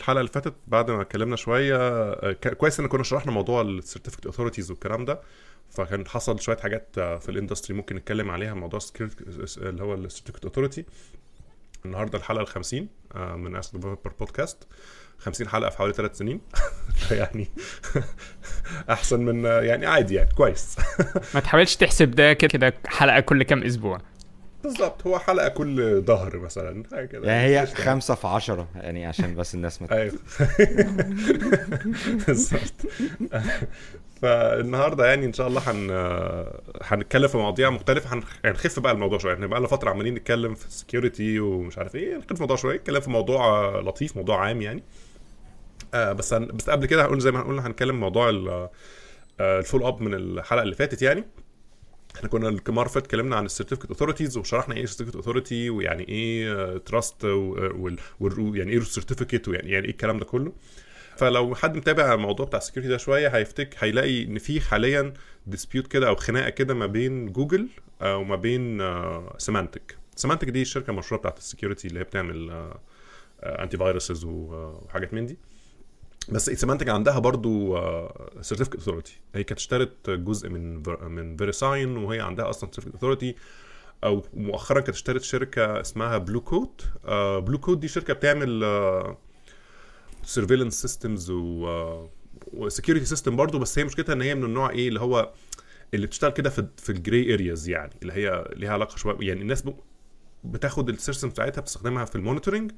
الحلقة اللي فاتت بعد ما اتكلمنا شوية آه، كويس إن كنا شرحنا موضوع ال certificate authorities والكلام ده فكان حصل شوية حاجات آه، في ال industry ممكن نتكلم عليها موضوع security- اللي هو ال certificate authority النهارده الحلقة ال 50 آه، من اس developer podcast 50 حلقة في حوالي ثلاث سنين. يعني أحسن من آه، يعني عادي يعني كويس. ما تحاولش تحسب ده كده كده حلقة كل كام أسبوع. بالظبط هو حلقة كل شهر مثلا حاجة كده. يعني هي قشطة. خمسة في عشرة يعني عشان بس الناس ما أيوه. بالظبط فالنهاردة يعني إن شاء الله هن هنتكلم في مواضيع مختلفة هن- هنخف بقى الموضوع شوية. إحنا بقى لنا فترة عمالين نتكلم في ال security ومش عارف إيه نخف الموضوع شوية نتكلم في موضوع لطيف موضوع عام يعني. آه بس هن... بس قبل كده هنقول زي ما قلنا هنتكلم موضوع آه، ال follow up من الحلقة اللي فاتت يعني. إحنا كنا المره فاتت اتكلمنا عن ال certificate authorities وشرحنا إيه ال certificate authority ويعني إيه trust ويعني إيه certificate ويعني يعني إيه الكلام ده كله. فلو حد متابع الموضوع بتاع ال security ده شوية هيفتكر هيلاقي ان في حاليا dispute كده أو خناقة كده ما بين جوجل آه، وما بين سيمانتك سيمانتك دي الشركة المشهوره بتاعت ال security اللي هي بتعمل antiviruses وحاجات من دي. بس سيمانتك عندها برضو certificate authority هي كانت اشترت جزء من من فيريساين وهي عندها أصلا certificate authority أو مؤخرا كانت اشترت شركة اسمها بلو كوت بلو كوت دي شركة بتعمل surveillance systems و security system برضو. بس هي مشكلتها إن هي من النوع إيه اللي هو اللي بتشتغل كده في في ال gray areas يعني اللي هي ليها علاقة شوية. يعني الناس بتاخد ال system بتاعتها بتستخدمها في ال monitoring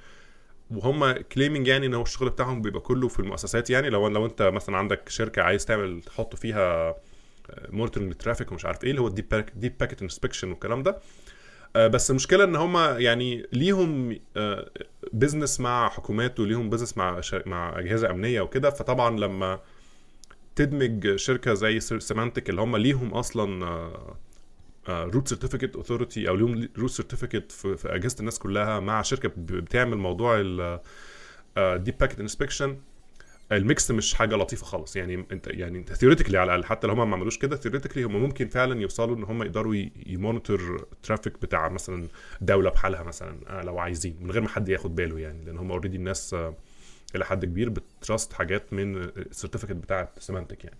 وهم claiming يعني إن هو الشغل بتاعهم بيبقى كله في المؤسسات يعني لو لو أنت مثلا عندك شركة عايز تعمل تحط فيها monitoring لل traffic ومش عارف إيه اللي هو ال deep pack deep inspection والكلام ده. آه، بس المشكلة إن هم يعني ليهم business مع حكومات وليهم business مع مع أجهزة أمنية وكده. فطبعا لما تدمج شركة زي سيمانتك اللي هم ليهم أصلا root certificate authority أو ليهم root certificate في, أجهزة الناس كلها مع شركة بتعمل موضوع ال deep packet inspection ال mix مش حاجة لطيفة خالص. يعني انت يعني أنت theoretically على الأقل حتى لو هم ما عملوش كده theoretically هم ممكن فعلا يوصلوا إن هم يقدروا ي monitor traffic بتاع مثلا دولة بحالها مثلا آه، لو عايزين من غير ما حد ياخد باله يعني. لأن هم already الناس آه، إلى حد كبير بت trust حاجات من ال certificate بتاعت سيمانتك يعني.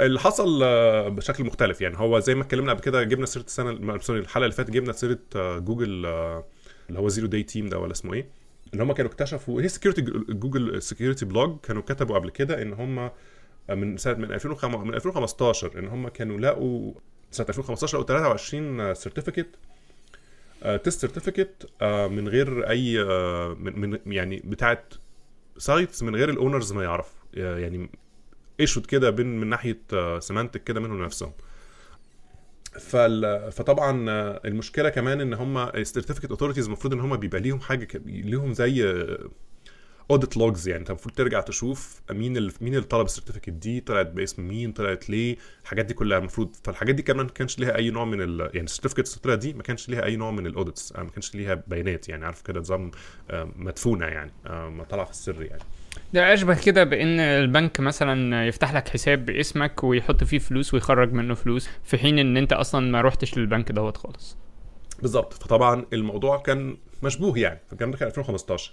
اللي حصل آه، بشكل مختلف. يعني هو زي ما اتكلمنا قبل كده جبنا سيرة السنة sorry الحلقة اللي فاتت جبنا سيرة آه، جوجل آه، اللي هو zero day team ده ولا اسمه إيه؟ ان هم كانوا اكتشفوا هي security جوجل security blog كانوا كتبوا قبل كده ان هم من سنة من 2005 من 2015 ان هم كانوا لقوا سنة 2015 لقوا 23 certificate test certificate من غير أي من يعني بتاعت sites من غير ال owners ما يعرفوا. يعني issued كده بين من ناحية سيمانتك كده منهم نفسهم. فال... فطبعا آه، المشكلة كمان إن هم ال certificate authorities المفروض إن هم بيبقى ليهم حاجة ك... ليهم زي audit logs يعني. أنت المفروض ترجع تشوف مين ال... مين اللي طلب ال certificate دي طلعت باسم مين طلعت ليه الحاجات دي كلها. المفروض فالحاجات دي كمان ما كانش ليها أي نوع من ال... يعني ال certificates اللي طلعت دي ما كانش ليها أي نوع من ال audits ما كانش ليها بيانات يعني. عارف كده نظام آه، مدفونة يعني آه، ما طلع في السر يعني. ده اشبه كده بإن البنك مثلا يفتح لك حساب باسمك ويحط فيه فلوس ويخرج منه فلوس في حين إن أنت أصلا ما روحتش للبنك دوت خالص. بالظبط. فطبعا الموضوع كان مشبوه يعني. فالكلام ده كان 2015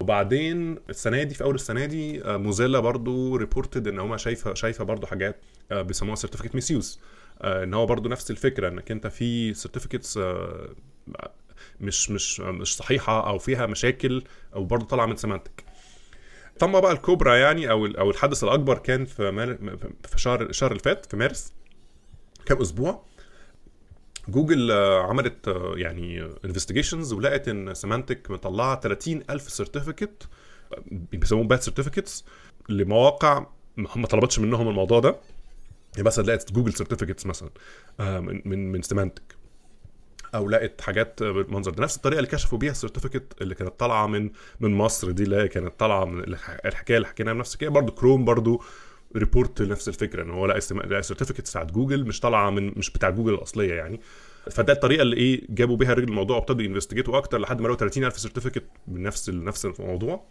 وبعدين السنة دي في أول السنة دي آه، موزيلا برضو reported إن هم شايفة شايفة برضو حاجات آه، بيسموها certificate misuse إن هو برضو نفس الفكرة إنك أنت في certificates مش مش مش صحيحة أو فيها مشاكل أو برضو طالعة من سيمانتك ثم بقى الكبرى يعني أو أو الحدث الأكبر كان في مار... في شهر الشهر اللي فات في مارس كام أسبوع جوجل آه، عملت آه، يعني investigations ولقت إن سيمانتك مطلعة 30 ألف certificate بيسموهم bad certificates لمواقع ما طلبتش منهم الموضوع ده. يعني مثلا لقت جوجل certificates مثلا آه، من من سيمانتك أو لقت حاجات بالمنظر ده. نفس الطريقة اللي كشفوا بيها ال certificate اللي كانت طالعة من من مصر دي اللي كانت طالعة من الح- الحكاية اللي حكيناها بنفس الحكاية برضه كروم برضه report نفس الفكرة إن هو لقى ال certificate بتاعت جوجل مش طالعة من مش بتاع جوجل الأصلية يعني. فده الطريقة اللي إيه جابوا بيها رجل الموضوع وابتدوا ي investigate وا أكتر لحد ما لقوا 30000 certificate من نفس نفس الموضوع.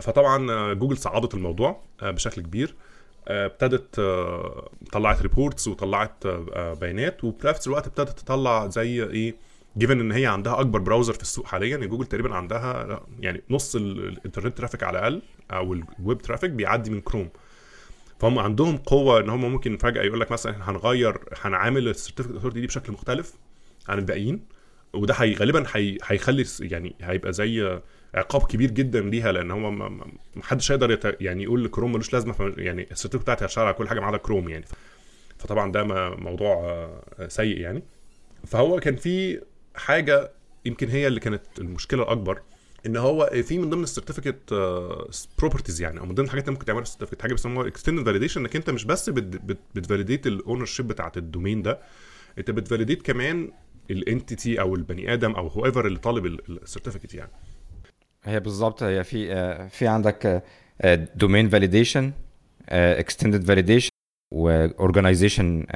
فطبعا جوجل صعدت الموضوع بشكل كبير. ابتدت آه، طلعت reports وطلعت آه، آه، بيانات وفي نفس الوقت ابتدت تطلع زي إيه given ان هي عندها اكبر browser في السوق حاليا جوجل تقريبا عندها يعني نص ال- الانترنت traffic على الأقل أو ال web traffic بيعدي من كروم فهم عندهم قوة إن هم ممكن فجأة يقول لك مثلا إحنا هنغير هنعامل ال certificate authority دي بشكل مختلف عن الباقيين وده غالبا هيخلي يعني هيبقى زي عقاب كبير جدا ليها لأن هو ما- حدش هيقدر يعني يقول كروم ملوش لازمة يعني ال certificate بتاعتي هتشتغل على كل حاجة ما عدا كروم يعني. فطبعا ده موضوع آه، سيء يعني. فهو كان في حاجة يمكن هي اللي كانت المشكلة الأكبر إن هو في من ضمن ال certificate properties يعني أو من ضمن الحاجات اللي ممكن تعملها في ال certificate حاجة بيسموها extended validation إنك أنت مش بس بت validate ال ownership بتاعت ال domain ده أنت بت validate كمان ال entity أو البني آدم أو whoever اللي طالب ال certificate يعني. هي بالظبط هي في آه، في عندك domain validation extended validation و organization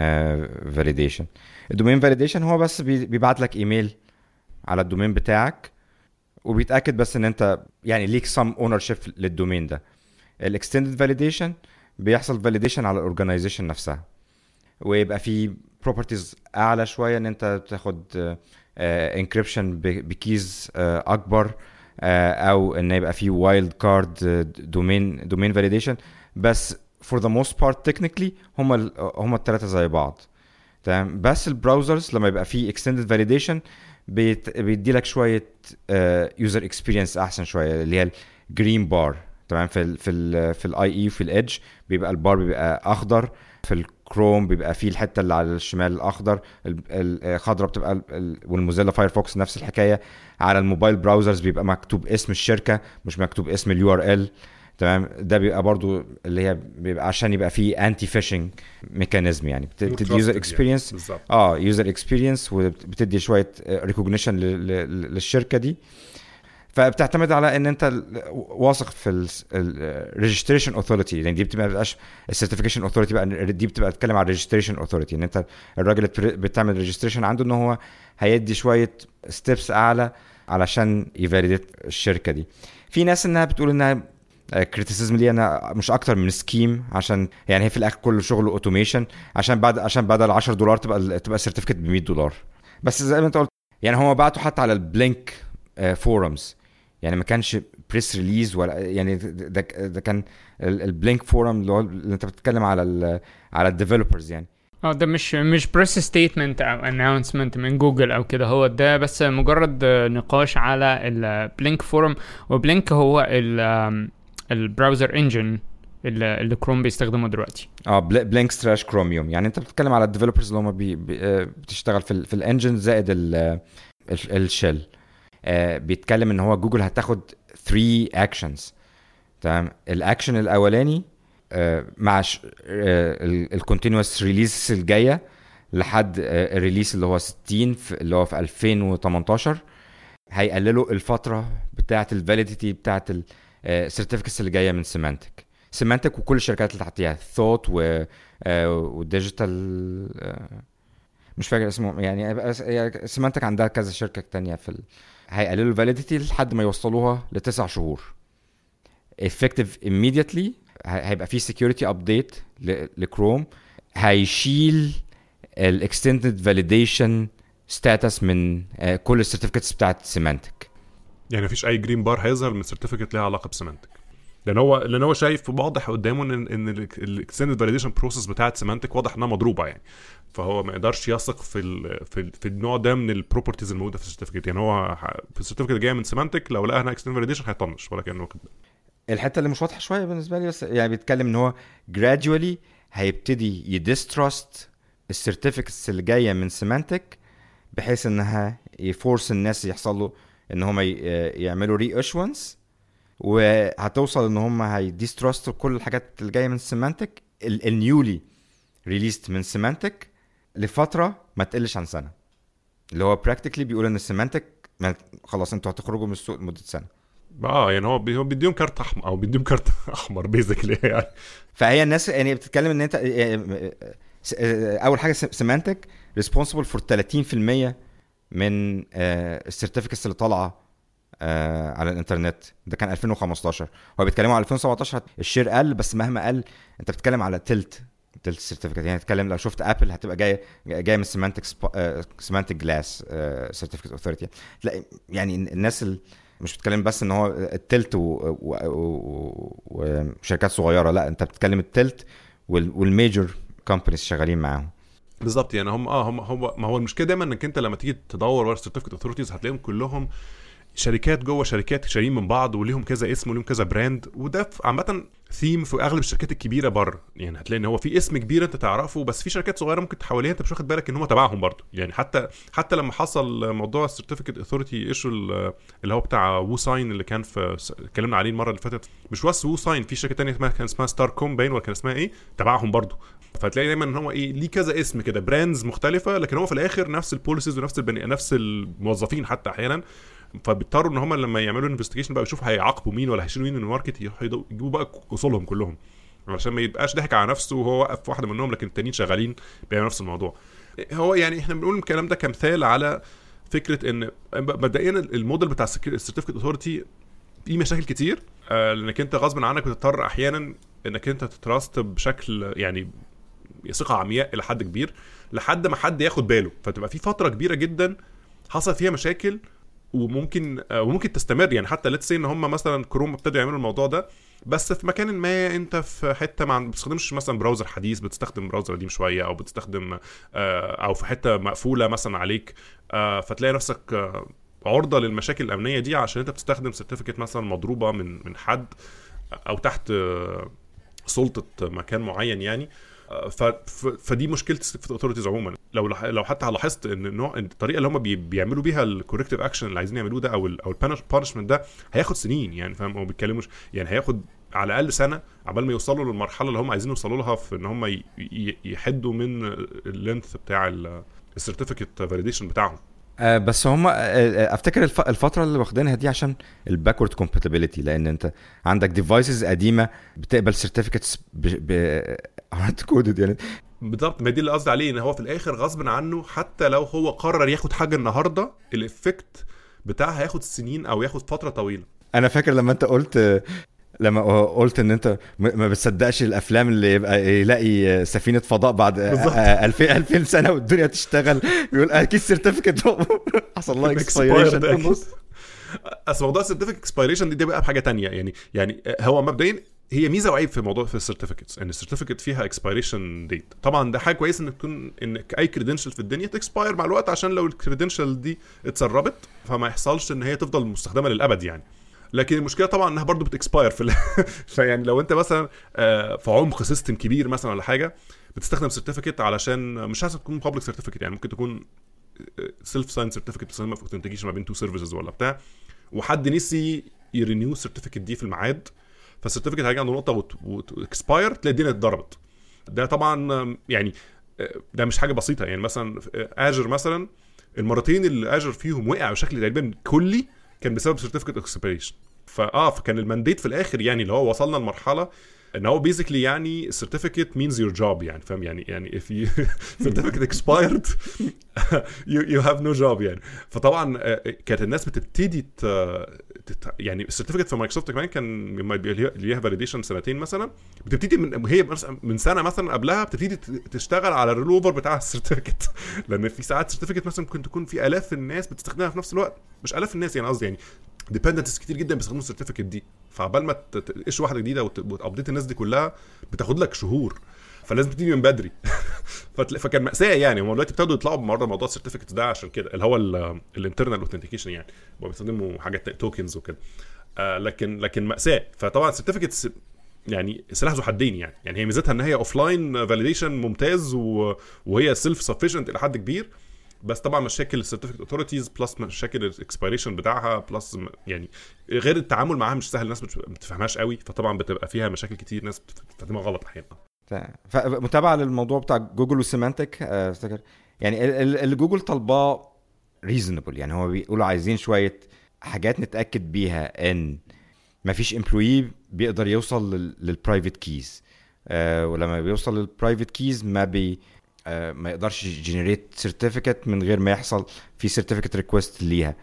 validation ال domain validation هو بس بي- بيبعت لك ايميل على ال domain بتاعك وبيتأكد بس إن أنت يعني ليك some ownership لل domain ده ال extended validation بيحصل validation على ال organization نفسها. ويبقى في properties أعلى شوية إن أنت تاخد encryption ب keys آه، أكبر. آه، أو ان يبقى في wildcard domain domain validation بس for the most part technically هم ال- هم الثلاثه زي بعض. تمام؟ بس ال browsers لما يبقى في extended validation بيدي لك شوية user experience أحسن شوية اللي هي ال green bar تمام؟ في ال في ال في ال IE وفي ال Edge بيبقى البار بيبقى أخضر. في الكروم بيبقى فيه الحتة اللي على الشمال الأخضر ال- ال- الخضراء بتبقى ال- ال- وال Mozilla Firefox نفس الحكاية. على ال mobile browsers بيبقى مكتوب اسم الشركة مش مكتوب اسم ال URL تمام؟ ده بيبقى برضو اللي هي بيبقى عشان يبقى فيه anti-phishing mechanism يعني. بت- بتدي user. experience آه user experience وبتدي شوية recognition للشركة دي. فبتعتمد على إن أنت واثق في ال registration authority يعني دي بتبقى بتبقاش ال certification authority بقى دي بتبقى تتكلم على ال registration authority إن أنت الراجل اللي بتعمل registration عنده إن هو هيدي شوية steps أعلى علشان ي validate الشركة دي. في ناس إنها بتقول إنها criticism لي أنا مش أكتر من scheme عشان يعني هي في الآخر كل شغل automation عشان بعد عشان بدل 10 دولار تبقى تبقى ال certificate ب 100 دولار. بس زي ما أنت قلت يعني هم بعتوا حتى على ال Blink forums يعني ما كانش press release ولا يعني ده ده كان ال Blink forum اللي هو اللي انت بتتكلم على ال على ال developers يعني. آه ده مش مش press statement أو announcement من جوجل أو كده هو ده بس مجرد نقاش على ال Blink forum و Blink هو ال- browser engine اللي اللي كروم بيستخدمه دلوقتي. آه Blink slash Chromium يعني انت بتتكلم على ال developers اللي هم بي آه، بتشتغل في ال في ال engine زائد ال ال shell بيتكلم إن هو جوجل هتاخد 3 actions تمام الاكشن الأولاني آه، مع ال continuous release الجاية لحد آه، ال release اللي هو 60 في اللي هو في 2018 هيقللوا الفترة بتاعة ال validity بتاعة ال certificates اللي جاية من Symantec Symantec وكل الشركات اللي تحتيها Thawte و و digital مش فاكر اسمه يعني Symantec عندها كذا شركة تانية في. هيقللوا ال validity لحد ما يوصلوها لتسع شهور. Effective immediately هيبقى في update ل- لكروم هيشيل ال extended validation status من آه، كل ال certificates بتاعت Symantec يعني مفيش أي green bar هيظهر من certificate ليها علاقة ب Symantec لأن هو لأن هو شايف واضح قدامه ان إن ال extended validation process بتاعت Symantec واضح إنها مضروبة يعني. فهو ما يقدرش يثق في ال في, ال في النوع ده من ال properties الموجودة في ال certificate يعني هو في ال certificate جاية من Symantec لو لقاها انها extended validation هيطنش ولا كأنه واخد. الحتة اللي مش واضحة شوية بالنسبة لي بس يعني بيتكلم إن هو gradually هيبتدي ي distrust ال certificates اللي جاية من Symantec بحيث إنها ي force الناس يحصل له إن هم ي- يعملوا reissuance وهتوصل إن هم هي distrust وا كل الحاجات اللي جاية من Symantec ال newly released من Symantec لفترة ما تقلش عن سنة. اللي هو practically بيقول إن Symantec خلاص أنتوا هتخرجوا من السوق لمدة سنة. آه يعني هو هو بيديهم كارت احمر أو بيديهم كارت أحمر basically يعني. فهي الناس يعني بتتكلم إن انت أول حاجة Symantec responsible for 30% من ال certificates اللي طالعة آه، على الإنترنت. ده كان 2015 هو بيتكلموا على 2017 ال share قل بس مهما قل أنت بتتكلم على تلت تلت ال certificate يعني نتكلم لو شفت Apple هتبقى جاية جاية من Symantec Symantec class certificate authority لا يعني الناس اللي مش بتتكلم بس إن هو التلت وشركات صغيرة لا أنت بتتكلم التلت وال major companies شغالين معاهم. بالظبط يعني هم آه هم هو ما هو المشكلة دايما إنك أنت لما تيجي تدور ورا certificate authorities هتلاقيهم كلهم شركات جوه شركات شاريين من بعض وليهم كذا اسم وليهم كذا brand وده عامة ثيم في أغلب الشركات الكبيرة بره. يعني هتلاقي إن هو في اسم كبير أنت تعرفه بس في شركات صغيرة ممكن حواليها أنت مش واخد بالك إن هم تبعهم برضه. يعني حتى حتى لما حصل موضوع ال certificate authority issue اللي هو بتاع WoSign اللي كان في اتكلمنا عليه المرة اللي فاتت مش بس WoSign في شركة ثانية كان اسمها StartCom باين ولا كان اسمها إيه؟ تبعهم برضه. فتلاقي دايما إن هو إيه ليه كذا اسم كده brands مختلفة لكن هو في الآخر نفس ال policies ونفس البني نفس الموظفين حتى أحيانا. فبيضطروا إن هم لما يعملوا investigation بقى يشوفوا هيعاقبوا مين ولا هيشيلوا مين من ال market يجيبوا بقى اصولهم كلهم. عشان ما يبقاش ضحك على نفسه وهو وقف واحدة منهم لكن التانيين شغالين بيعملوا نفس الموضوع. هو يعني إحنا بنقول الكلام ده كمثال على فكرة إن مبدئيا الموديل بتاع ال certificate authority فيه مشاكل كتير آه لأنك أنت غصب عنك بتضطر أحيانا إنك أنت ت trust بشكل يعني ثقه عمياء إلى حد كبير لحد ما حد ياخد باله. فتبقى في فترة كبيرة جدا حصل فيها مشاكل وممكن وممكن تستمر يعني حتى let's إن هم مثلا كروم ابتدوا يعملوا الموضوع ده بس في مكان ما أنت في حتة ما بتستخدمش مثلا browser حديث بتستخدم browser قديم شوية أو بتستخدم أو في حتة مقفولة مثلا عليك فتلاقي نفسك عرضة للمشاكل الأمنية دي عشان أنت بتستخدم certificate مثلا مضروبة من من حد أو تحت سلطة مكان معين يعني. فدي مشكلة ال authorities عموما لو لو حتى لاحظت إن النوع الطريقة اللي هم بي... بيعملوا بيها ال corrective action اللي عايزين يعملوه ده أو أو ال punishment ده هياخد سنين يعني فاهم هو بيتكلموش يعني هياخد على الأقل سنة عبال ما يوصلوا للمرحلة اللي هم عايزين يوصلوا لها في إن هم. يحدوا من ال length بتاع ال certificate validation بتاعهم آه بس هم آه أفتكر الف... الفترة اللي واخدينها دي عشان ال backward compatibility لأن أنت عندك devices قديمة بتقبل certificates. hard coded يعني. بالظبط ما دي اللي قصدي عليه إن هو في الآخر غصب عنه حتى لو هو قرر ياخد حاجة النهارده ال effect بتاعها هياخد سنين أو ياخد فترة طويلة. أنا فاكر لما أنت قلت لما قلت إن أنت ما بتصدقش الأفلام اللي يبقى يلاقي سفينة فضاء بعد 2000 2000 سنة والدنيا تشتغل يقول أكيد certificate حصل لها expiration أصل موضوع ال certificate expiration دي, دي بقى بحاجه تانية يعني يعني هو مبدئيا هي ميزة وعيب في موضوع في ال certificates إن ال certificate فيها expiration ديت طبعا ده حاجة كويسة إنك تكون إنك أي credential في الدنيا ت expire مع الوقت عشان لو ال credential دي اتسربت فما يحصلش إن هي تفضل مستخدمة للأبد يعني. لكن المشكلة طبعا إنها برضو بت expire في فيعني لو أنت مثلا في عمق system كبير مثلا ولا حاجة بتستخدم certificate علشان مش لازم تكون public certificate يعني ممكن تكون self sign certificate بتستخدمها في authentication ما بين two services ولا بتاع. وحد نسي ي renew ال certificate دي في الميعاد فال certificate هيجي عنده نقطة و expire تلاقي الدنيا اتضربت. ده طبعا يعني ده مش حاجة بسيطة. يعني مثلا Azure مثلا المرتين اللي Azure فيهم وقع بشكل تقريبا كلي كان بسبب certificate expiration فآه فكان ال mandate في الآخر يعني اللي هو وصلنا لمرحلة إن هو basically يعني ال certificate means your job يعني فاهم؟ يعني يعني if you certificate expired you, you have no job يعني. فطبعا كانت الناس بتبتدي تت... يعني ال certificate في مايكروسوفت كمان كان ليها validation سنتين مثلا بتبتدي من هي من سنة مثلا قبلها بتبتدي تشتغل على ال roll over بتاع ال certificate لأن في ساعات certificate مثلا ممكن تكون في آلاف الناس بتستخدمها في نفس الوقت. مش آلاف الناس يعني قصدي يعني dependents كتير جدا بيستخدموا ال certificate دي. فعبال ما ت issue واحدة جديدة وت update الناس دي كلها بتاخد لك شهور. فلازم تبتدي من بدري. فكان مأساة يعني. هم دلوقتي ابتدوا يطلعوا بمرة موضوع ال certificate ده عشان كده اللي هو ال internal authentication يعني. هم بيستخدموا حاجات tokens وكده. آه لكن لكن مأساة. فطبعا ال certificates يعني سلاح ذو حدين يعني. يعني هي ميزتها إن هي offline validation ممتاز وهي self sufficient إلى حد كبير. بس طبعا مشاكل ال certificate authorities plus مشاكل ال expiration بتاعها plus يعني غير التعامل معاها مش سهل. الناس ما بتفهمهاش قوي. فطبعا بتبقى فيها مشاكل كتير. ناس بتستخدمها غلط أحيانا. فمتابعه للموضوع بتاع جوجل و Symantec افتكر. يعني اللي جوجل طالباه reasonable يعني هو بيقولوا عايزين شوية حاجات نتأكد بيها إن مفيش employee بيقدر يوصل لل private keys آه ولما بيوصل للبرايفت كيز ما بي آه ما يقدرش ي generate certificate من غير ما يحصل في certificate request ليها.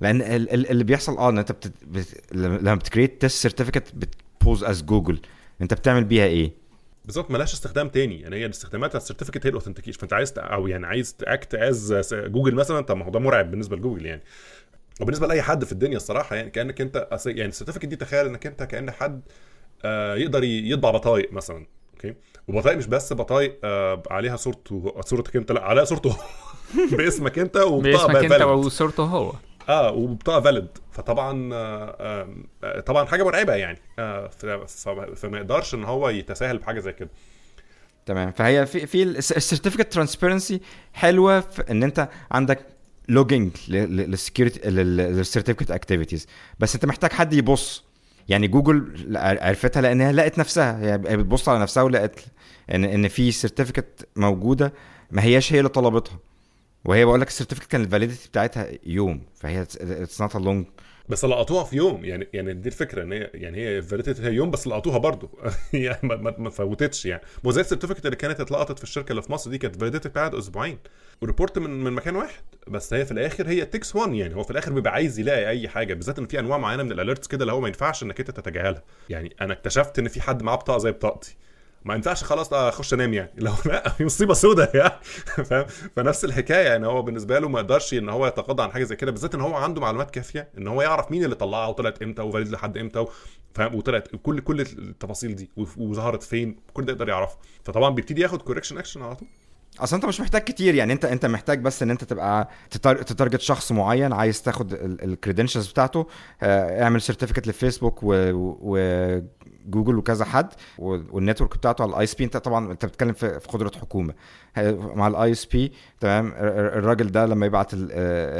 لأن اللي بيحصل آه إن أنت. بت... لما بت create test certificate بت pose as Google أنت بتعمل بيها إيه؟ بالظبط ملهاش استخدام تاني. يعني هي الاستخدامات ال certificate هي ال authentication فأنت عايز أو يعني عايز ت act as Google مثلا طب ما هو ده مرعب بالنسبة لجوجل يعني. وبالنسبة لأي حد في الدنيا الصراحة يعني كأنك أنت يعني ال certificate دي تخيل إنك أنت كأن حد آه، يقدر يطبع بطايق مثلا okay؟ وبطايق مش بس بطايق آه، عليها صورته صورتك أنت لا عليها صورته باسمك أنت وبطاقة باسمك أنت. وصورته هو. آه وبطاقة valid فطبعا آه آه طبعا حاجة مرعبة يعني آه فما يقدرش إن هو يتساهل بحاجة زي كده. تمام. فهي في في ال certificate transparency حلوة في إن أنت عندك logging لل security لل certificate activities بس أنت محتاج حد يبص. يعني جوجل عرفتها لأنها لقت نفسها. هي هي بتبص على نفسها ولقت إن إن في certificate موجودة ما هياش هي اللي طلبتها. وهي بقول لك ال certificate كان ال validity بتاعتها يوم. فهي it's not a long بس لقطوها في يوم يعني يعني دي الفكرة إن هي يعني هي validity هي يوم بس لقطوها برضه. يعني ما, ما, فوتتش يعني. مو زي ال certificate اللي كانت اتلقطت في الشركة اللي في مصر دي كانت validity بتاعت أسبوعين. و report من من مكان واحد. بس هي في الآخر it takes one يعني. هو في الآخر بيبقى عايز يلاقي أي حاجة. بالذات إن في أنواع معينة من ال alerts كده اللي هو ما ينفعش إنك أنت تتجاهلها. يعني أنا اكتشفت إن في حد معاه بطاقة زي بطاقتي. ما ينفعش خلاص اخش انام يعني. لو لا في مصيبة سوداء يعني. فاهم؟ فنفس الحكاية يعني. هو بالنسبة له ما يقدرش ان هو يتغاضى عن حاجة زي كده بالذات ان هو عنده معلومات كافية ان هو يعرف مين اللي طلعها وطلعت إمتى و valid لحد إمتى و- فاهم؟ وطلعت كل كل التفاصيل دي و- وظهرت فين كل ده يقدر يعرفه. فطبعا بيبتدي ياخد correction action على طول. أصلا انت مش محتاج كتير يعني. انت انت محتاج بس ان انت تبقى تتار- ت target شخص معين عايز تاخد ال credentials بتاعته آه، اعمل certificate لفيسبوك وجوجل وكذا حد وال network بتاعته على ال ISP انت طبعا انت بتتكلم في قدرة حكومة مع ال ISP تمام ال- ال- الراجل ده لما يبعت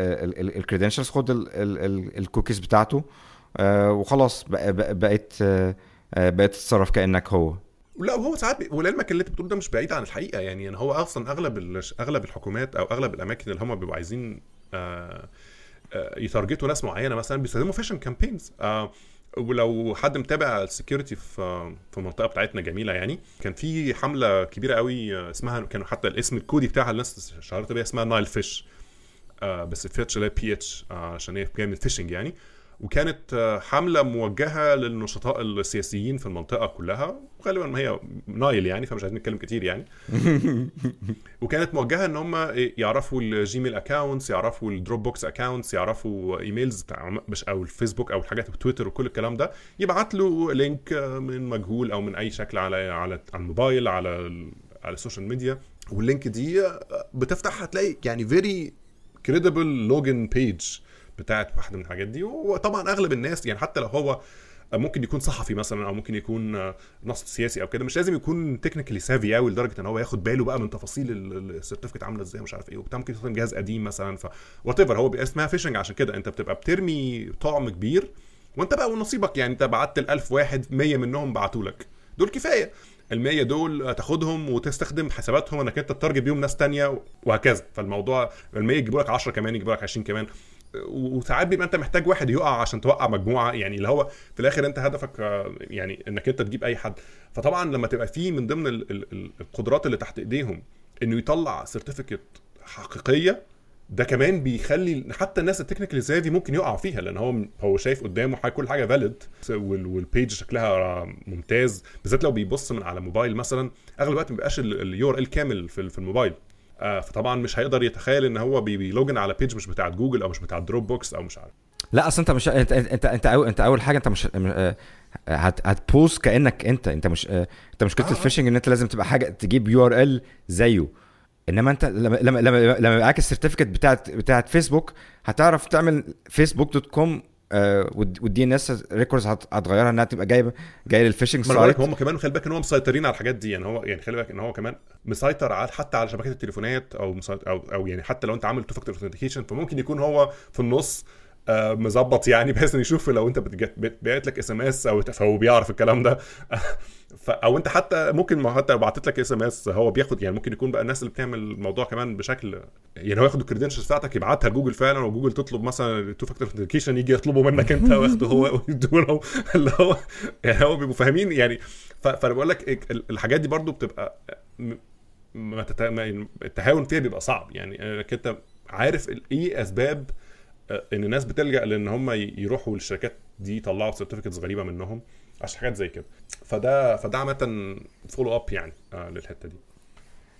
ال credentials خد الكوكيز بتاعته آه، وخلاص بق- بق- بقيت آه، آه، بقيت تتصرف كأنك هو لا وهو ساعات. ولعلمك اللي انت بتقوله ده مش بعيد عن الحقيقة يعني ان هو أصلا أغلب. أغلب الحكومات أو أغلب الأماكن اللي هم بيبقوا عايزين آه... آه... ي target وا ناس معينة مثلا بيستخدموا phishing campaigns آه... ولو حد متابع ال security في في المنطقة بتاعتنا جميلة يعني كان في حملة كبيرة قوي آه، اسمها كانوا حتى الاسم الكودي بتاعها الناس شهرت بيها اسمها Nile Phish آه بس phish اللي هي بي اتش عشان هي من phishing يعني. وكانت آه، حملة موجهة للنشطاء السياسيين في المنطقة كلها. غالبا ما هي Nile يعني فمش عايزين نتكلم كتير يعني. وكانت موجهة إن هم يعرفوا ال Gmail accounts يعرفوا ال Dropbox accounts يعرفوا emails بتاع مش أو الفيسبوك أو الحاجات بتويتر وكل الكلام ده. يبعت له link آه، من مجهول أو من أي شكل على على الموبايل على على ال social media وال link دي آه، بتفتح هتلاقي يعني very credible login page بتاعت واحدة من الحاجات دي. وطبعا أغلب الناس يعني حتى لو هو ممكن يكون صحفي مثلا أو ممكن يكون ناشط سياسي أو كده مش لازم يكون technically savvy قوي لدرجة إن هو ياخد باله بقى من تفاصيل ال certificate عاملة إزاي ومش عارف إيه وبتاع. ممكن يستخدم جهاز قديم مثلا ف whatever هو بيبقى اسمها phishing عشان كده. أنت بتبقى بترمي طعم كبير وأنت بقى ونصيبك يعني أنت بعت ال 1000 واحد 100 منهم بعتوا لك. دول كفاية. ال 100 دول تاخدهم وتستخدم حساباتهم إنك أنت ت target بيهم ناس تانية وهكذا. فالموضوع ال 100 يجيبوا لك 10 كمان يجيبوا لك 20 كمان. وساعات بيبقى انت محتاج واحد يقع عشان توقع مجموعة يعني اللي هو في الآخر انت هدفك آه، يعني انك انت تجيب أي حد. فطبعا لما تبقى في من ضمن ال- ال- ال- القدرات اللي تحت إيديهم إنه يطلع certificate حقيقية ده كمان بيخلي حتى الناس ال technical زي دي ممكن يقعوا فيها لأن هو هو شايف قدامه حاجة كل حاجة valid وال page شكلها ممتاز بالذات لو بيبص من على موبايل مثلا. أغلب الوقت ما بيبقاش ال URL كامل في الموبايل. فطبعا مش هيقدر يتخيل إن هو بي- بي login على page مش بتاعت جوجل أو مش بتاعت Dropbox أو مش عارف. لا أصل أنت مش انت انت انت أنت أول حاجة أنت مش آه، هت ت host كأنك أنت. أنت مش آه، أنت مشكلة آه. ال phishing إن أنت لازم تبقى حاجة تجيب URL زيه. إنما أنت لما لما لما لما معاك ال certificate بتاعت بتاعت فيسبوك هتعرف تعمل فيسبوك dot com وال DNS records هتغيرها إنها تبقى جايبه جاية لل phishing site هم كمان خلي بالك إن هم مسيطرين على الحاجات دي يعني هو يعني خلي بالك إن هو كمان مسيطر على حتى على شبكات التليفونات أو مسيطر أو أو يعني حتى لو أنت عامل two factor authentication فممكن يكون هو في النص آه، مظبط يعني بحيث إنه يشوف لو أنت بتجت- بت- بعت لك SMS أو فهو بيعرف الكلام ده. ف أو أنت حتى ممكن ما حتى لو بعتت لك SMS هو بياخد يعني ممكن يكون بقى الناس اللي بتعمل الموضوع كمان بشكل يعني هو ياخد ال credentials بتاعتك يبعتها لجوجل فعلا وجوجل تطلب مثلا ال two factor authentication يجي يطلبه منك أنت واخده هو ويدوه له اللي هو يعني هو بيبقوا فاهمين يعني. ف- فأنا بقول لك ال- الحاجات دي برضو بتبقى ما تت... ما- التهاون فيها بيبقى صعب يعني. إنك أنت عارف إيه أسباب آه، إن الناس بتلجأ لإن هم يروحوا للشركات دي يطلعوا certificates غريبة منهم. عشان حاجات زي كده. فده فده عامة follow up يعني آه للحتة دي.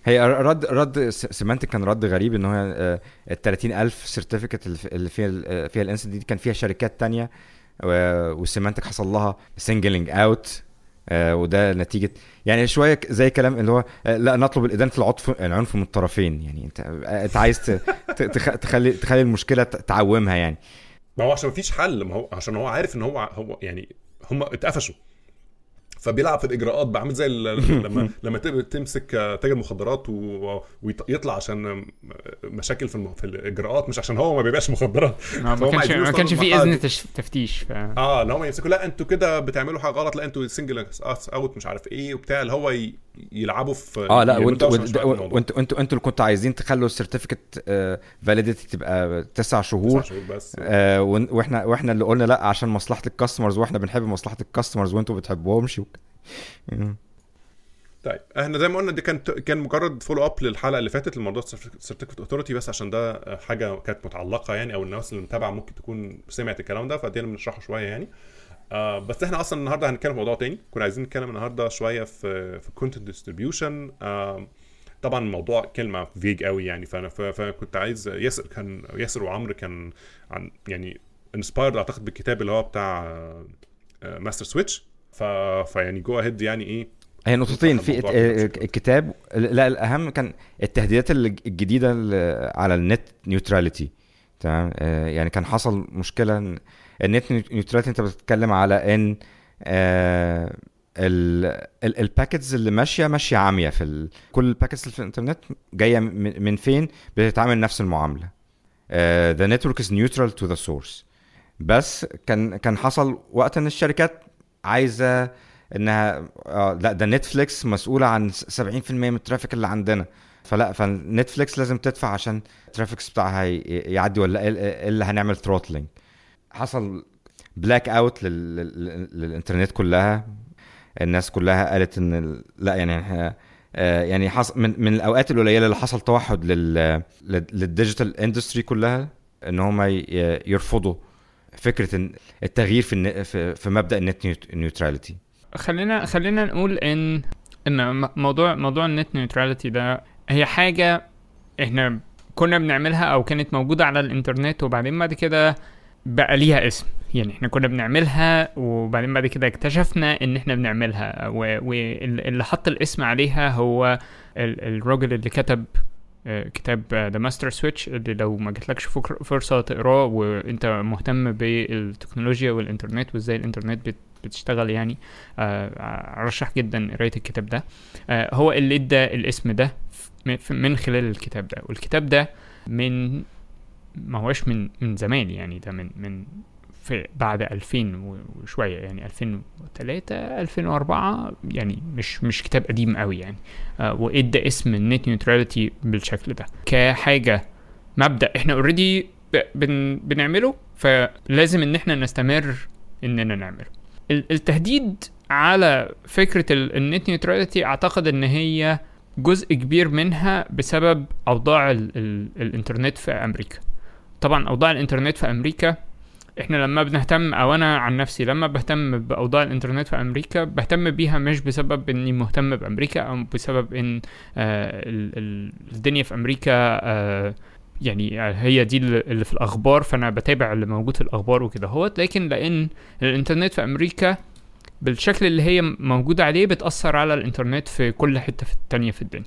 هي رد رد Symantec كان رد غريب إن هو آه، ال 30000 certificate اللي فيها ال- فيها ال incident دي كان فيها شركات تانية و Symantec حصل لها singling out وده نتيجة يعني شوية زي كلام اللي هو آه، لا نطلب الإدانة العنف العنف من الطرفين. يعني أنت آه، أنت عايز تخلي تخلي المشكلة تعومها يعني. ما هو عشان مفيش حل ما هو عشان هو عارف إن هو هو يعني هم اتقفشوا. فبيلعب في الإجراءات بقى عامل زي ال- لما لما تمسك آه، تاجر مخدرات ويطلع عشان آه، مشاكل في الم- في الإجراءات مش عشان هو ما بيبيعش مخدرات. ما كانش ما كانش في إذن تفتيش ف آه اللي هم يمسكوا لا أنتوا كده بتعملوا حاجة غلط. لا أنتوا single out مش عارف إيه وبتاع. اللي هو ي- يلعبوا في آه لا يعملوا وانتوا. وانتوا أنتوا أنتوا اللي كنتوا عايزين تخلوا ال certificate validity تبقى تسع تسع شهور شهور بس. آه ون- وإحنا وإحنا اللي قلنا لا عشان مصلحة ال customers وإحنا بنحب مصلحة ال customers وأنتوا بتحبوهمش. طيب إحنا زي ما قلنا دي كانت كان مجرد follow up للحلقة اللي فاتت لموضوع certificate authority بس عشان ده حاجة كانت متعلقة يعني أو الناس اللي متابعة ممكن تكون سمعت الكلام ده فدينا بنشرحه شوية يعني. آه بس إحنا أصلا النهارده هنتكلم في موضوع تاني كنا عايزين نتكلم النهارده شوية في في content distribution آه طبعا الموضوع كلمة vague قوي يعني فأنا فكنت عايز ياسر كان ياسر وعمرو كان عن يعني inspired أعتقد بالكتاب اللي هو بتاع Master Switch ف فيعني go ahead يعني إيه. هي نقطتين في الكتاب لا الأهم كان التهديدات الج- الجديدة ال- على ال net neutrality تمام؟ آه، يعني كان حصل مشكلة ال net neutrality أنت بتتكلم على إن آه، ال- ال- ال packets اللي ماشية ماشية عامية في ال... كل ال packets اللي في الإنترنت جاية من فين؟ بتتعامل نفس المعاملة. the network is neutral to the source. بس كان كان حصل وقت إن الشركات عايزة إنها آه لأ ده نتفليكس مسؤولة عن 70% من ال traffic اللي عندنا. فلأ فنتفليكس لازم تدفع عشان ال traffic بتاعها يعدي ولا اللي هنعمل throttling حصل blackout للإنترنت كلها. الناس كلها قالت إن لأ يعني إحنا آه، يعني حصل من من الأوقات القليلة اللي حصل توحد لل لل- لل digital industry كلها إن هم يرفضوا فكرة التغيير في في, مبدأ النت نيوتراليتي خلينا خلينا نقول إن إن موضوع موضوع ال net neutrality ده هي حاجة إحنا كنا بنعملها أو كانت موجودة على الإنترنت وبعدين بعد كده بقى ليها اسم. يعني إحنا كنا بنعملها وبعدين بعد كده اكتشفنا إن إحنا بنعملها واللي حط الاسم عليها هو ال- الراجل اللي كتب كتاب The Master Switch اللي لو ما جاتلكش فرصة تقراه وانت مهتم بالتكنولوجيا والإنترنت وازاي الإنترنت بت- بتشتغل يعني آه، أرشح جدا قراية الكتاب ده. آه، هو اللي ادى الاسم ده من خلال الكتاب ده والكتاب ده من ما هوش من من زمان يعني ده من من في بعد 2000 وشوية يعني 2003 2004 يعني مش مش كتاب قديم قوي يعني. آه وإدى اسم ال net neutrality بالشكل ده. كحاجة مبدأ إحنا already بن بنعمله فلازم إن إحنا نستمر إننا نعمله. ال- التهديد على فكرة ال- ال net neutrality أعتقد إن هي جزء كبير منها بسبب أوضاع ال ال الإنترنت في أمريكا. طبعا أوضاع الإنترنت في أمريكا إحنا لما بنهتم أو أنا عن نفسي لما بهتم بأوضاع الإنترنت في أمريكا بهتم بيها مش بسبب إني مهتم بأمريكا أو بسبب إن آه ال ال الدنيا في أمريكا آه يعني هي دي اللي في الأخبار فأنا بتابع اللي موجود في الأخبار وكده هوت لكن لأن الإنترنت في أمريكا بالشكل اللي هي موجودة عليه بتأثر على الإنترنت في كل حتة في التانية في الدنيا.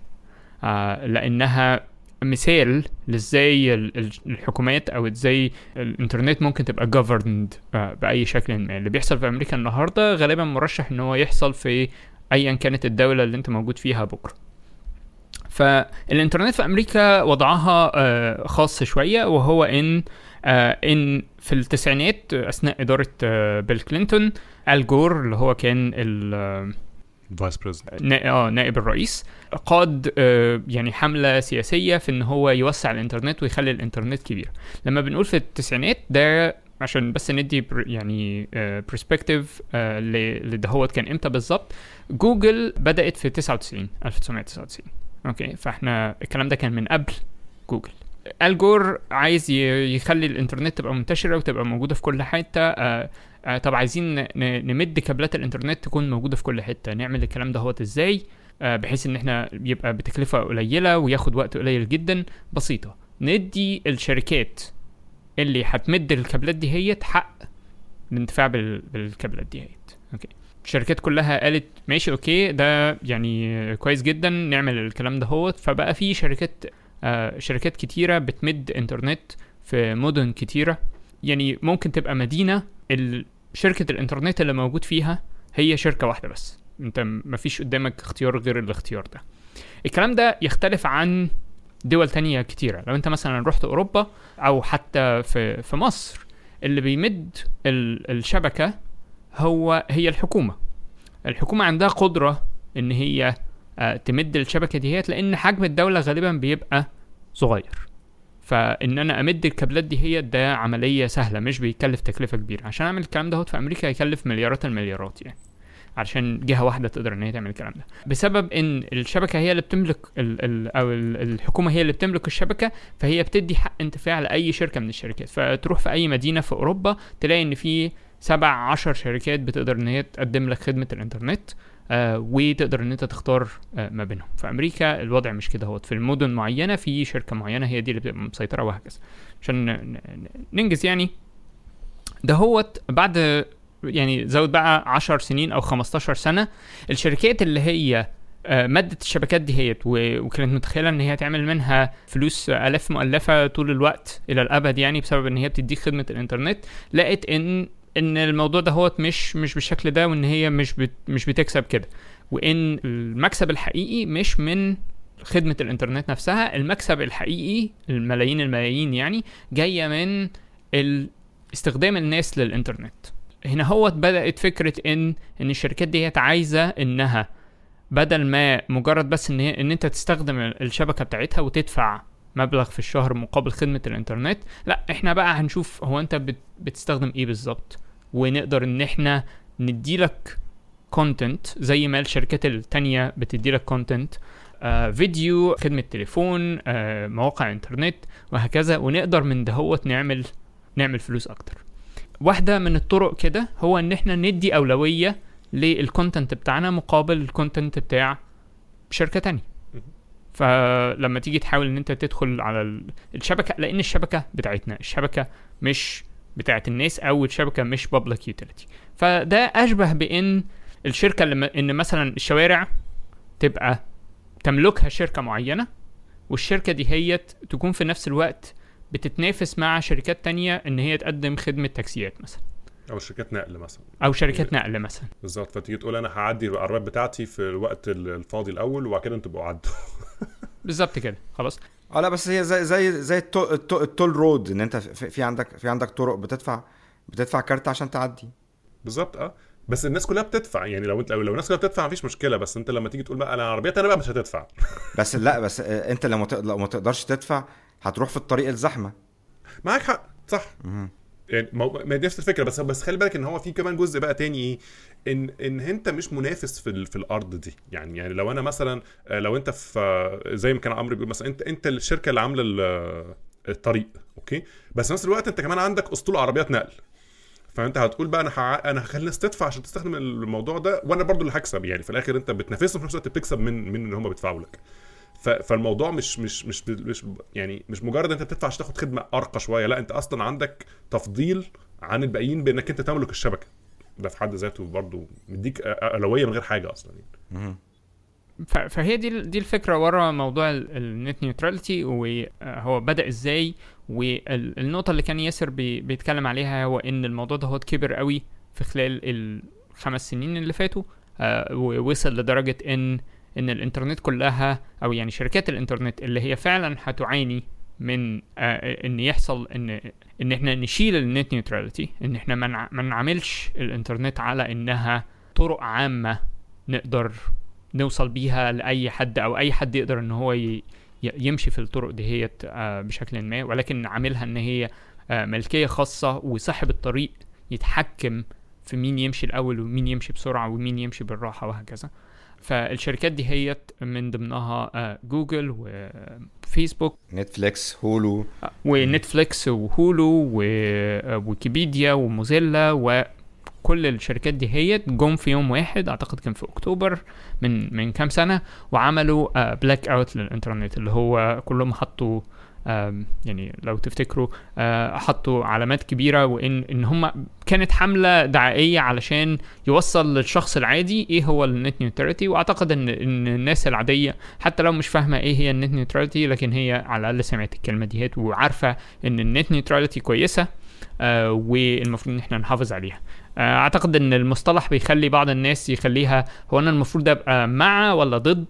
آه لأنها مثال لإزاي ال- ال- الحكومات أو إزاي الإنترنت ممكن تبقى governed آه، بأي شكل ما. اللي بيحصل في أمريكا النهارده غالبا مرشح إن هو يحصل في ايا كانت الدولة اللي أنت موجود فيها بكرة. فالإنترنت في أمريكا وضعها آه، خاص شوية وهو إن آه، إن في التسعينات أثناء إدارة بيل كلينتون آل جور اللي هو كان vice آه نائب الرئيس قاد آه، يعني حملة سياسية في إن هو يوسع الإنترنت ويخلي الإنترنت كبير. لما بنقول في التسعينات ده عشان بس ندي يعني perspective لدهوت كان إمتى بالظبط. جوجل بدأت في 99 1999 okay؟ فإحنا الكلام ده كان من قبل جوجل. آل جور عايز يخلي الإنترنت تبقى منتشرة وتبقى موجودة في كل حتة. آه، طب عايزين نمد كابلات الانترنت تكون موجودة في كل حتة نعمل الكلام ده هوت إزاي؟ آه بحيث ان إحنا يبقى بتكلفة قليلة وياخد وقت قليل جدا. بسيطة. ندي الشركات اللي هتمد الكابلات دي هي حق الانتفاع بال- بالكابلات دي هي okay. الشركات كلها قالت ماشي okay ده يعني كويس جدا نعمل الكلام ده هوت فبقى في شركات آه شركات كتيرة بتمد انترنت في مدن كتيرة. يعني ممكن تبقى مدينة شركة الإنترنت اللي موجود فيها هي شركة واحدة بس. أنت مفيش قدامك اختيار غير الاختيار ده. الكلام ده يختلف عن دول تانية كتيرة. لو أنت مثلا رحت أوروبا أو حتى في في مصر اللي بيمد ال- الشبكة هو هي الحكومة. الحكومة عندها قدرة إن هي آه، تمد الشبكة دي هيت لأن حجم الدولة غالبا بيبقى صغير. فإن أنا أمد الكابلات دي هي ده عملية سهلة مش بيكلف تكلفة كبيرة. عشان أعمل الكلام ده في أمريكا يكلف مليارات المليارات يعني علشان جهة واحدة تقدر إن هي تعمل الكلام ده. بسبب إن الشبكة هي اللي بتملك ال ال أو ال الحكومة هي اللي بتملك الشبكة فهي بتدي حق انتفاع لأي شركة من الشركات. فتروح في أي مدينة في أوروبا تلاقي إن في سبع عشر شركات بتقدر إن هي تقدم لك خدمة الإنترنت. آه وتقدر إن أنت تختار آه ما بينهم. في أمريكا الوضع مش كده هو في المدن معينة في شركة معينة هي دي اللي بتبقى مسيطرة وهكذا. عشان ننجز يعني. ده هوت بعد يعني زود بقى 10 سنين أو 15 سنة الشركات اللي هي آه، مدت الشبكات دي هيت وكانت متخيلة إن هي تعمل منها فلوس الاف مؤلفة طول الوقت إلى الأبد يعني بسبب إن هي بتديك خدمة الإنترنت لقت إن إن الموضوع ده هو مش مش بالشكل ده وإن هي مش بت مش بتكسب كده. وإن المكسب الحقيقي مش من خدمة الإنترنت نفسها المكسب الحقيقي الملايين الملايين يعني جاية من استخدام الناس للإنترنت. هنا هو بدأت فكرة إن إن الشركات دي عايزة إنها بدل ما مجرد بس إن إن أنت تستخدم الشبكة بتاعتها وتدفع مبلغ في الشهر مقابل خدمة الإنترنت لأ إحنا بقى هنشوف هو أنت بت بتستخدم إيه بالظبط. ونقدر إن إحنا نديلك content زي ما الشركات التانية بتديلك content آه فيديو خدمة تليفون آه مواقع إنترنت وهكذا ونقدر من دهوت نعمل نعمل فلوس أكتر واحدة من الطرق كده هو إن إحنا ندي أولوية لل content بتاعنا مقابل ال content بتاع شركة تانية. فلما تيجي تحاول إن أنت تدخل على ال- الشبكة لأن الشبكة بتاعتنا الشبكة مش بتاعت الناس أو الشبكة مش public utility. فده أشبه بإن الشركة اللي إن مثلا الشوارع تبقى تملكها شركة معينة والشركة دي هي تكون في نفس الوقت بتتنافس مع شركات تانية إن هي تقدم خدمة تاكسيات مثلا. أو شركات نقل مثلا. أو شركات نقل مثلا. بالظبط. فتيجي تقول أنا هعدي العربيات بتاعتي في الوقت الفاضي الأول وبعد كده أنتوا تبقوا عدوا. بالظبط كده خلاص. آه لا بس هي زي زي زي ال to- ال to- ال toll road إن أنت في, في عندك في عندك طرق بتدفع بتدفع كارت عشان تعدي. بالظبط آه. بس الناس كلها بتدفع يعني لو أنت لو لو الناس كلها بتدفع مفيش مشكلة بس أنت لما تيجي تقول بقى أنا عربيات أنا بقى مش هتدفع. بس لا بس آه، أنت لو ما تقدرش تدفع هتروح في الطريق الزحمة. معاك حق صح. يعني ما دي نفس الفكرة بس بس خلي بالك إن هو في كمان جزء بقى تاني إيه ان إن أنت مش منافس في ال- في الأرض دي. يعني يعني لو أنا مثلا آه، لو أنت في آه، زي ما كان عمرو بيقول مثلا انت أنت الشركة اللي عاملة ال- الطريق أوكي؟ بس نفس الوقت أنت كمان عندك أسطول عربيات نقل. فأنت هتقول بقى أنا ه... أنا هخلي الناس تدفع عشان تستخدم الموضوع ده وأنا برضو اللي هكسب. يعني في الآخر أنت بتنافسهم في نفس الوقت بتكسب من من إن هم بيدفعوا لك. فالموضوع مش مش مش مش يعني مش مجرد أنت بتدفع عشان تاخد خدمة أرقى شوية لأ أنت أصلا عندك تفضيل عن الباقيين بإنك أنت تملك الشبكة ده في حد ذاته برضو مديك أولوية من غير حاجة أصلا يعني. فهي دي دي الفكرة ورا موضوع ال net neutrality وهو بدأ إزاي والنقطه اللي كان ياسر بي بيتكلم عليها هو إن الموضوع ده هو كبر قوي في خلال الخمس سنين اللي فاتوا آه، ووصل لدرجة إن إن الإنترنت كلها أو يعني شركات الإنترنت اللي هي فعلا هتعاني من آه، إن يحصل إن إن إحنا نشيل النت نيوتراليتي إن إحنا ما نع- ما نعملش الإنترنت على إنها طرق عامة نقدر نوصل بيها لأي حد أو أي حد يقدر إن هو يمشي في الطرق دهيت آه، بشكل ما ولكن عاملها إن هي آه، ملكية خاصة وصاحب الطريق يتحكم في مين يمشي الأول ومين يمشي بسرعة ومين يمشي بالراحة وهكذا. فالشركات دي هيت من ضمنها آه، جوجل وفيسبوك نتفليكس Hulu. ونتفليكس و Hulu وويكيبيديا وموزيلا كل الشركات دي هي جم في يوم واحد أعتقد كان في أكتوبر من من كام سنة وعملوا blackout للإنترنت اللي هو كلهم حطوا يعني لو تفتكروا آه، حطوا علامات كبيرة وإن إن هم كانت حملة دعائية علشان يوصل للشخص العادي إيه هو ال net neutrality وأعتقد إن إن الناس العادية حتى لو مش فاهمة إيه هي ال net neutrality لكن هي على الأقل سمعت الكلمة ديت وعارفة إن ال net neutrality كويسة آه والمفروض إن إحنا نحافظ عليها. آه أعتقد إن المصطلح بيخلي بعض الناس يخليها هو أنا المفروض أبقى مع ولا ضد؟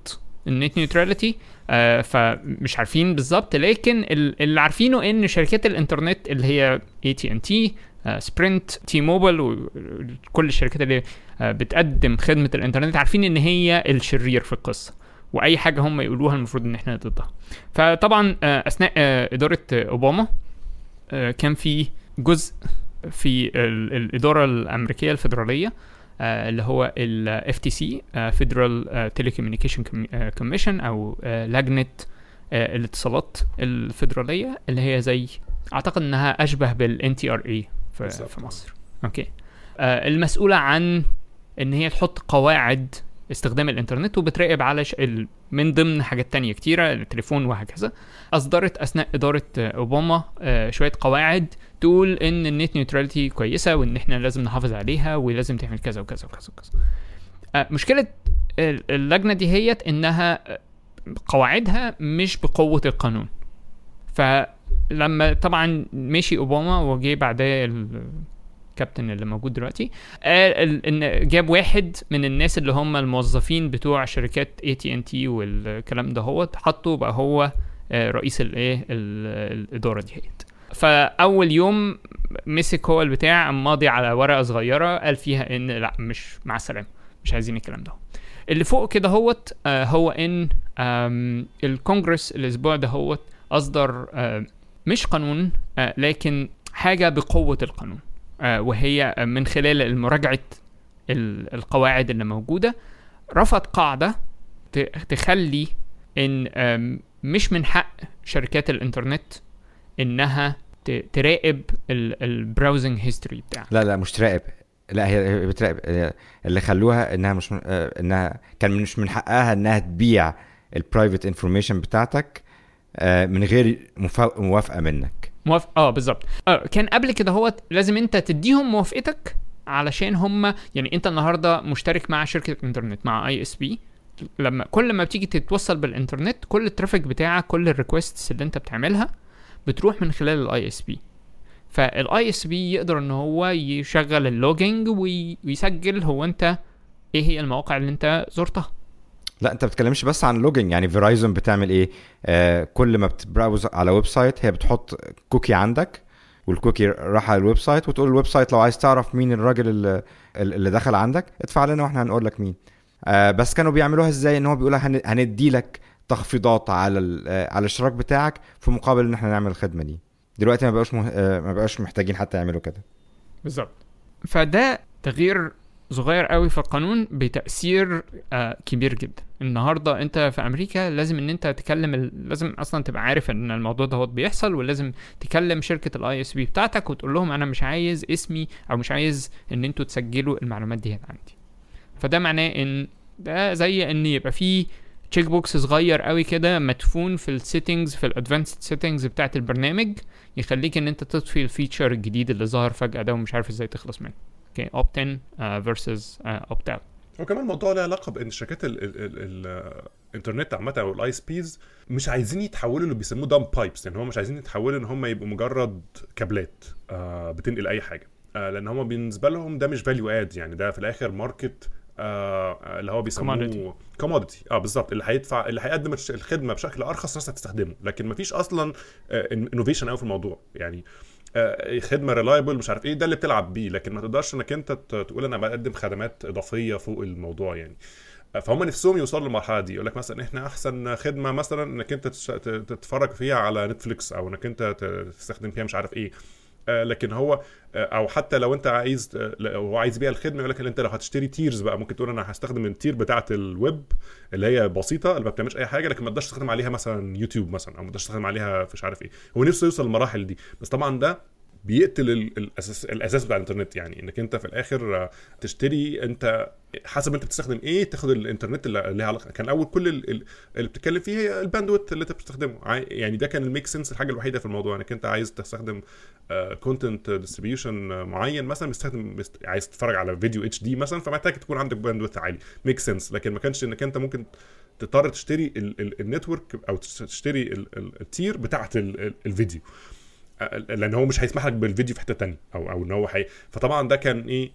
ال net neutrality آه فمش عارفين بالظبط لكن ال- اللي عارفينه إن شركات الإنترنت اللي هي اي تي ان تي سبرنت تي موبل وكل الشركات اللي آه بتقدم خدمة الإنترنت عارفين إن هي الشرير في القصة وأي حاجة هم يقولوها المفروض إن إحنا ضدها. فطبعا آه أثناء آه إدارة أوباما كان في جزء في ال- الإدارة الأمريكية الفيدرالية آه، اللي هو ال FTC آه، Federal آه، Telecommunication Com- آه، Commission آه، لجنه آه، الاتصالات الفيدرالية اللي هي زي أعتقد إنها أشبه بال NTRA في. في مصر. أوكي. آه، المسؤولة عن إن هي تحط قواعد استخدام الإنترنت وبتراقب على ش... ال... من ضمن حاجات تانية كتيرة التليفون وهكذا. أصدرت أثناء إدارة آه، أوباما آه، شوية قواعد تقول إن ال net neutrality كويسة وإن إحنا لازم نحافظ عليها ولازم تعمل كذا وكذا وكذا وكذا. آه، مشكلة ال- اللجنة دي هي إنها آه، قواعدها مش بقوة القانون. فلما طبعا مشي أوباما وجي بعدها ال- الكابتن اللي موجود دلوقتي قال ال- إن جاب واحد من الناس اللي هم الموظفين بتوع شركات اي تي ان تي والكلام ده هو حطه بقى هو آه، رئيس الايه ال- الإدارة دي هيت. فأول يوم مسك هو البتاع قام ماضي على ورقة صغيرة قال فيها إن لأ مش مع السلامة مش عايزين الكلام ده. اللي فوق كده هوت آه، هو إن الكونجرس الأسبوع ده هوت أصدر آه، مش قانون آه، لكن حاجة بقوة القانون وهي من خلال مراجعه ال- القواعد اللي موجودة رفض قاعدة تخلي إن مش من حق شركات الإنترنت إنها تراقب ال browsing history بتاعك. لا لا مش تراقب. لا هي بتراقب. اللي خلوها إنها مش. آه، إنها كان مش من حقها إنها تبيع ال private information بتاعتك آه، من غير موافقة منك. موافق آه بالظبط. آه كان قبل كده هو لازم أنت تديهم موافقتك علشان هم يعني أنت النهارده مشترك مع شركة انترنت مع ISP لما كل ما بتيجي تتوصل بالإنترنت كل ال traffic بتاعك كل ال requests اللي أنت بتعملها بتروح من خلال ال ISP فال ISP يقدر إن هو يشغل ال logging وي- ويسجل هو أنت إيه هي المواقع اللي أنت زرتها. لا أنت بتتكلمش بس عن logging يعني Verizon بتعمل إيه؟ آه كل ما بت browse على website هي بتحط cookie عندك وال cookie راح على ال website وتقول ال website لو عايز تعرف مين الراجل اللي, اللي دخل عندك ادفع لنا وإحنا هنقول لك مين. آه بس كانوا بيعملوها إزاي؟ إن هو بيقول هن- هندي لك تخفيضات على ال- آه، على الاشتراك بتاعك في مقابل إن إحنا نعمل الخدمة دي. دلوقتي ما بقاش مه... آه، ما بقاش محتاجين حتى يعملوا كده. بالظبط. فده تغيير صغير قوي في القانون بتأثير آه كبير جدا. النهارده أنت في أمريكا لازم إن أنت تكلم ال... لازم أصلا تبقى عارف إن الموضوع ده بيحصل ولازم تكلم شركة ال ISP بتاعتك وتقول لهم أنا مش عايز اسمي أو مش عايز إن أنتوا تسجلوا المعلومات دي عندي. فده معناه إن ده زي إن يبقى فيه check box صغير قوي كده مدفون في ال settings في ال advanced settings بتاعت البرنامج يخليك إن أنت تطفي ال feature الجديد اللي ظهر فجأة ده ومش عارف إزاي تخلص منه. Okay opt in versus opt out وكمان الموضوع له علاقة بإن شركات ال- ال- ال- الإنترنت عامة أو ال ISPs مش عايزين يتحولوا اللي بيسموه dumb pipes يعني هم مش عايزين يتحولوا إن هم يبقوا مجرد كابلات آه بتنقل أي حاجة. آه لأن هم بالنسبة لهم ده مش value add يعني ده في الآخر market آه اللي هو بيسموه. commodity آه بالظبط اللي هيدفع اللي هيقدم الخدمة بشكل أرخص الناس هتستخدمه. لكن مفيش أصلا innovation قوي في الموضوع. يعني آه، خدمة reliable مش عارف إيه ده اللي بتلعب بيه. لكن ما تقدرش إنك أنت تقول أنا بقدم خدمات إضافية فوق الموضوع يعني. آه، فهم نفسهم يوصلوا للمرحلة دي. يقول لك مثلا إحنا أحسن خدمة مثلا إنك أنت تتفرج فيها على نتفليكس أو إنك أنت تستخدم فيها مش عارف إيه. آه، لكن هو آه، أو حتى لو أنت عايز آه، هو عايز يبيع الخدمة يقول لك أنت لو هتشتري tiers بقى ممكن تقول أنا هستخدم ال tier بتاعة الويب اللي هي بسيطة اللي ما بتعملش أي حاجة لكن ما تقدرش تستخدم عليها مثلا يوتيوب مثلا أو ما تقدرش تستخدم عليها مش عارف إيه. هو نفسه يوصل للمراحل دي. بس طبعا ده بيقتل ال- الأساس الأساس بتاع الإنترنت يعني. إنك أنت في الآخر آه، تشتري أنت حسب انت بتستخدم إيه تاخد الانترنت اللي ليها علاقة. كان أول كل ال- ال- اللي بتتكلم فيه هي ال bandwidth اللي انت بتستخدمه. يعني ده كان ال make sense الحاجة الوحيدة في الموضوع انك انت عايز تستخدم content distribution معين مثلا بتستخدم بست- عايز تتفرج على فيديو HD مثلا فمحتاج تكون عندك bandwidth عالي. make sense لكن ما كانش انك انت ممكن تضطر تشتري ال- ال- ال network أو تشتري ال- ال- ال tier ال- الفيديو. آه، لأن هو مش هيسمح لك بالفيديو في حتة تانية أو أو إن هو حي... فطبعا ده كان إيه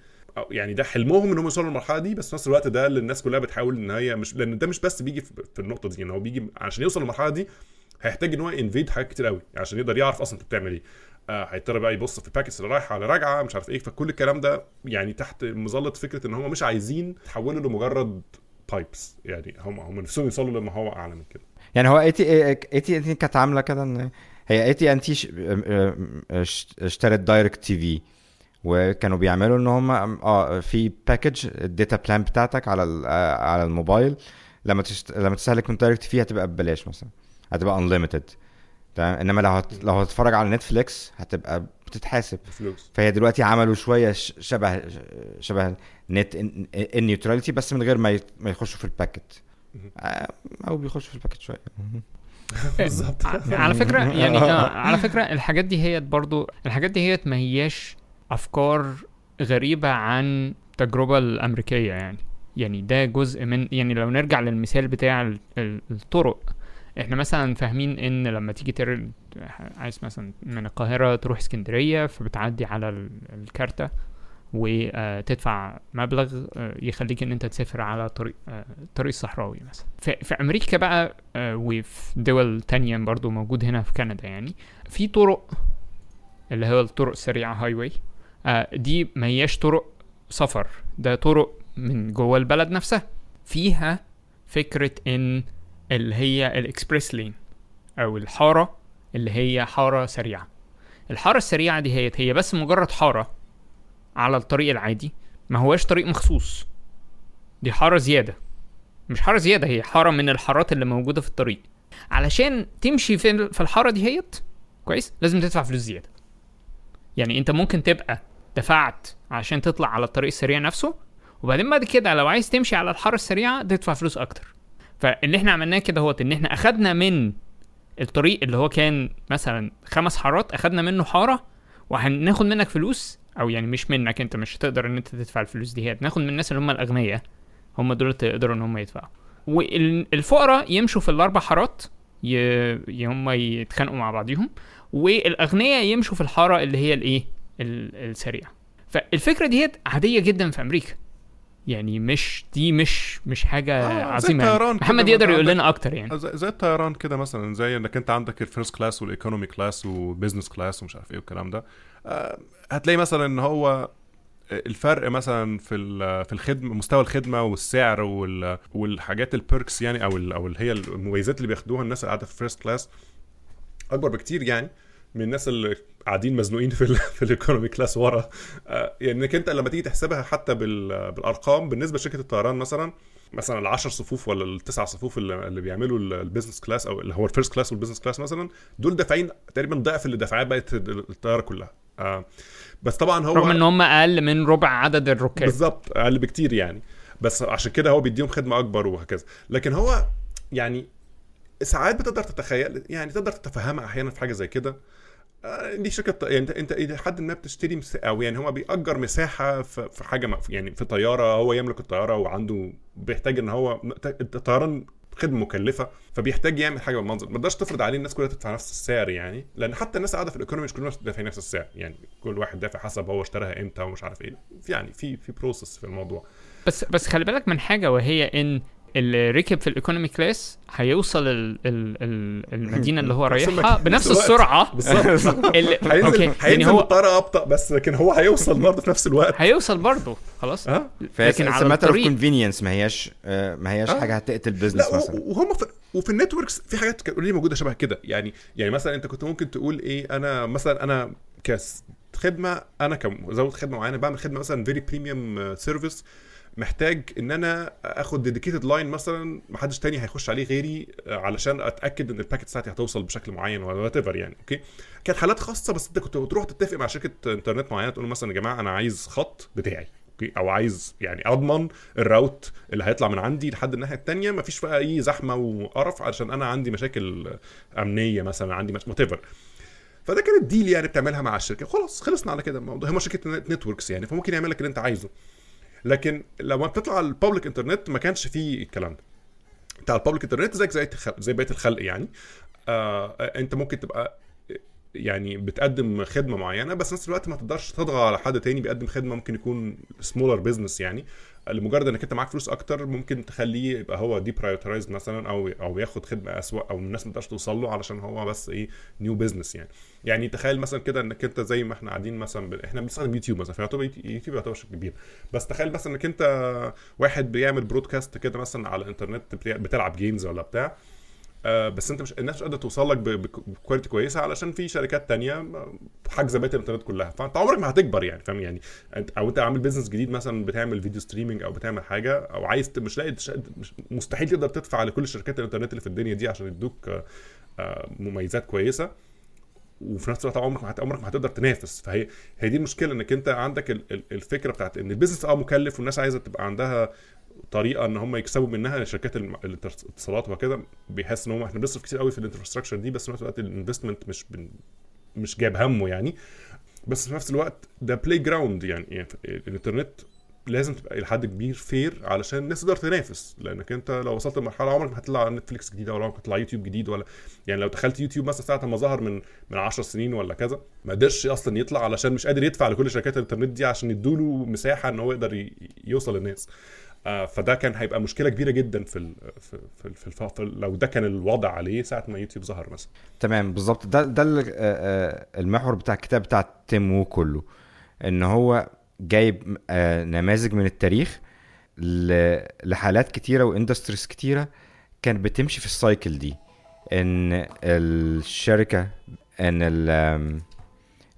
يعني ده حلمهم انهم يوصلوا للمرحلة دي بس في نفس الوقت ده اللي الناس كلها بتحاول إن هي مش لأن ده مش بس بيجي في النقطة دي إن هو بيجي عشان يوصل للمرحلة دي هيحتاج إن هو invade حاجات كتير قوي عشان يقدر يعرف أصلا أنت بتعمل إيه. آه هيضطر بقى يبص في ال packets اللي رايحة على راجعة مش عارف إيه فكل الكلام ده يعني تحت مظلة فكرة إن هم مش عايزين يتحولوا لمجرد pipes يعني هم هم نفسهم يوصلوا لما هو أعلى من كده. يعني هو AT AT&T كانت عاملة كده إن هي اي تي ان تي اشترت DirecTV وكانوا بيعملوا إن هم آه في package ال data plan بتاعتك على ال- آه، على الموبايل. لما تشت... لما تستهلك من DirecTV هتبقى ببلاش مثلا. هتبقى unlimited تمام؟ إنما لو هت... لو هتتفرج على نتفليكس هتبقى بتتحاسب. بفلوس. فهي دلوقتي عملوا شوية شبه شبه net ال neutrality بس من غير ما يت- ما يخشوا في ال packet. آه، أو بيخشوا في الباكت شوية. بالظبط. على فكرة يعني آه على فكرة الحاجات دي هي برضو الحاجات دي هي ما هياش أفكار غريبة عن التجربه الأمريكية يعني. يعني ده جزء من يعني لو نرجع للمثال بتاع ال- ال- الطرق إحنا مثلا فاهمين إن لما تيجي تر... عايز مثلا من القاهرة تروح اسكندرية فبتعدي على ال- الكارتة وتدفع مبلغ آه، يخليك إن أنت تسافر على طريق آه، الطريق الصحراوي مثلا. في, أمريكا بقى آه، وفي دول تانية برضو موجود هنا في كندا يعني في طرق اللي هو الطرق السريعة هاي واي دي ما هياش طرق سفر ده طرق من جوه البلد نفسها. فيها فكرة إن اللي هي الإكسبريس لين أو الحارة اللي هي حارة سريعة. الحارة السريعة دي هي هي بس مجرد حارة على الطريق العادي ما هواش طريق مخصوص. دي حارة زيادة. مش حارة زيادة هي حارة من الحارات اللي موجودة في الطريق. علشان تمشي في الحارة دي هيت كويس لازم تدفع فلوس زيادة. يعني أنت ممكن تبقى دفعت عشان تطلع على الطريق السريع نفسه وبعدين بعد كده لو عايز تمشي على الحارة السريعة تدفع فلوس أكتر. فاللي إحنا عملناه كده هو إن إحنا أخدنا من الطريق اللي هو كان مثلا خمس حارات أخدنا منه حارة وهناخد منك فلوس أو يعني مش منك أنت مش هتقدر إن أنت تدفع الفلوس دي هي ناخد من الناس اللي هم الأغنياء هم دول يقدروا إن هم يدفعوا. والفقراء يمشوا في الأربع حارات. ي- هم يتخانقوا مع بعضيهم والأغنياء يمشوا في الحارة اللي هي الإيه؟ ال- السريعه فالفكرة دي عادية جدا في أمريكا. يعني مش دي مش مش حاجة آه، عظيمة يعني. محمد يقدر يقول لنا أكتر يعني. زي, زي الطيران كده مثلا زي إنك أنت عندك ال first class وال economy class و business class ومش عارف إيه والكلام ده. آه، هتلاقي مثلا إن هو الفرق مثلا في في الخدمه مستوى الخدمة والسعر وال- والحاجات ال perks يعني أو ال- أو اللي هي المميزات اللي بياخدوها الناس اللي قاعدة في ال first class أكبر بكتير يعني. من الناس اللي قاعدين مزنوقين في ال في ال economy class ورا. آه، يعني انك انت لما تيجي تحسبها حتى بال- بالأرقام بالنسبة لشركة الطيران مثلا مثلا العشر صفوف ولا التسع صفوف اللي, بيعملوا ال- ال business class أو اللي هو ال first class وال business class مثلا دول دافعين تقريبا ضعف اللي دفعات بقت الطيارة كلها. آه بس طبعا هو رغم إن هم أقل من ربع عدد الركاب. بالظبط أقل بكتير يعني. بس عشان كده هو بيديهم خدمة أكبر وهكذا. لكن هو يعني ساعات بتقدر تتخيل يعني تقدر تتفهمها أحيانا في حاجة زي كده. دي شركة يعني انت انت إلى حد ما بتشتري مس... أو يعني هو بيأجر مساحة في حاجة. يعني في طيارة هو يملك الطيارة وعنده بيحتاج إن هو الطيران خدمة مكلفة فبيحتاج يعمل حاجة بالمنظر ما تقدرش تفرض عليه الناس كلها تدفع نفس السعر يعني لأن حتى الناس قاعدة في ال economy مش كلهم دافعين نفس السعر يعني كل واحد دافع حسب هو اشتراها إمتى ومش عارف إيه يعني في في process في الموضوع بس بس خلي بالك من حاجة وهي إن اللي ركب في ال economy class هيوصل ال ال ال المدينة اللي هو رايحها بنفس. السرعة. بالظبط. هينزل يعني هو بالطياره أبطأ بس لكن هو هيوصل برضه في نفس الوقت. هيوصل برضه خلاص. آه فهي لكن على matter of الطريق. convenience ما هياش آه، ما هياش آه. حاجة هتقتل business مثلا. وهم في وفي ال networks في حاجات already موجودة شبه كده. يعني يعني مثلا أنت كنت ممكن تقول إيه أنا مثلا أنا كاس خدمه أنا كمزود خدمة معينة بعمل خدمة مثلا very premium service محتاج إن أنا آخد dedicated line مثلا ما حدش تاني هيخش عليه غيري آه، علشان أتأكد إن ال packet بتاعتي هتوصل بشكل معين ولا whatever يعني okay كانت حالات خاصة بس أنت كنت بتروح تتفق مع شركة انترنت معينة تقول مثلا يا جماعة أنا عايز خط بتاعي okay أو عايز يعني أضمن ال route اللي هيطلع من عندي لحد الناحية التانية مفيش بقى أي زحمة وقرف علشان أنا عندي مشاكل أمنية مثلا عندي whatever فده كانت deal يعني بتعملها مع الشركة. خلاص خلصنا على كده الموضوع. هم شركة networks يعني فممكن يعمل لك اللي أنت عايزه. لكن لما بتطلع على ال public internet ما كانش فيه الكلام ده. بتاع ال public internet زيك زي زي بقية الخلق يعني. آه انت ممكن تبقى يعني بتقدم خدمة معينة بس نفس الوقت ما تقدرش تضغط على حد تاني بيقدم خدمة ممكن يكون smaller business يعني. لمجرد انك انت معاك فلوس أكتر ممكن تخليه يبقى هو deprioritize مثلا أو أو ياخد خدمة اسوء أو الناس ما تقدرش توصل له علشان هو بس إيه new business يعني. يعني تخيل مثلا كده إنك أنت زي ما إحنا قاعدين مثلا ب... إحنا بنستخدم يوتيوب مثلا فيعتبر يوتيوب يعتبر شيء كبير. بس تخيل مثلا إنك أنت واحد بيعمل broadcast كده مثلا على الإنترنت بتلعب games ولا بتاع آه بس انت مش الناس مش قادرة توصل لك ب quality كويسة علشان في شركات تانية حاجزه بقيه الانترنت كلها. فأنت عمرك ما هتكبر يعني فاهم؟ يعني أو أنت عامل business جديد مثلا بتعمل video streaming أو بتعمل حاجة أو عايز مش لاقي مستحيل تقدر تدفع لكل شركات الانترنت اللي في الدنيا دي عشان يدوك آه مميزات كويسة. وفي نفس الوقت عمرك عمرك ما هتقدر تنافس. فهي هي دي المشكلة إنك أنت عندك الفكرة بتاعت إن ال business آه مكلف والناس عايزة تبقى عندها طريقة إن هم يكسبوا منها شركات الاتصالات وكده بيحس إن هم إحنا بنصرف كتير قوي في ال infrastructure دي بس في نفس الوقت ال investment مش بن مش جايب همه يعني. بس في نفس الوقت ده playground يعني, يعني الإنترنت لازم تبقى إلى حد كبير fair علشان الناس تقدر تنافس. لأنك أنت لو وصلت لمرحلة عمرك ما هتطلع نتفليكس جديدة ولا عمرك هتطلع يوتيوب جديد ولا يعني لو دخلت يوتيوب مثلا ساعة ما ظهر من من 10 سنين ولا كذا ما قدرش أصلا يطلع علشان مش قادر يدفع لكل شركات الإنترنت دي عشان يدوا له مساحة إن هو يقدر يوصل للناس. فده كان هيبقى مشكلة كبيرة جدا في ال في في, في, الف... في لو ده كان الوضع عليه ساعة ما يوتيوب ظهر مثلا. تمام بالظبط. ده ده المحور بتاع الكتاب بتاع تيم وو كله إن هو جايب نماذج من التاريخ لحالات كتيرة و industries كتيرة كانت بتمشي في ال cycle دي. إن الشركة إن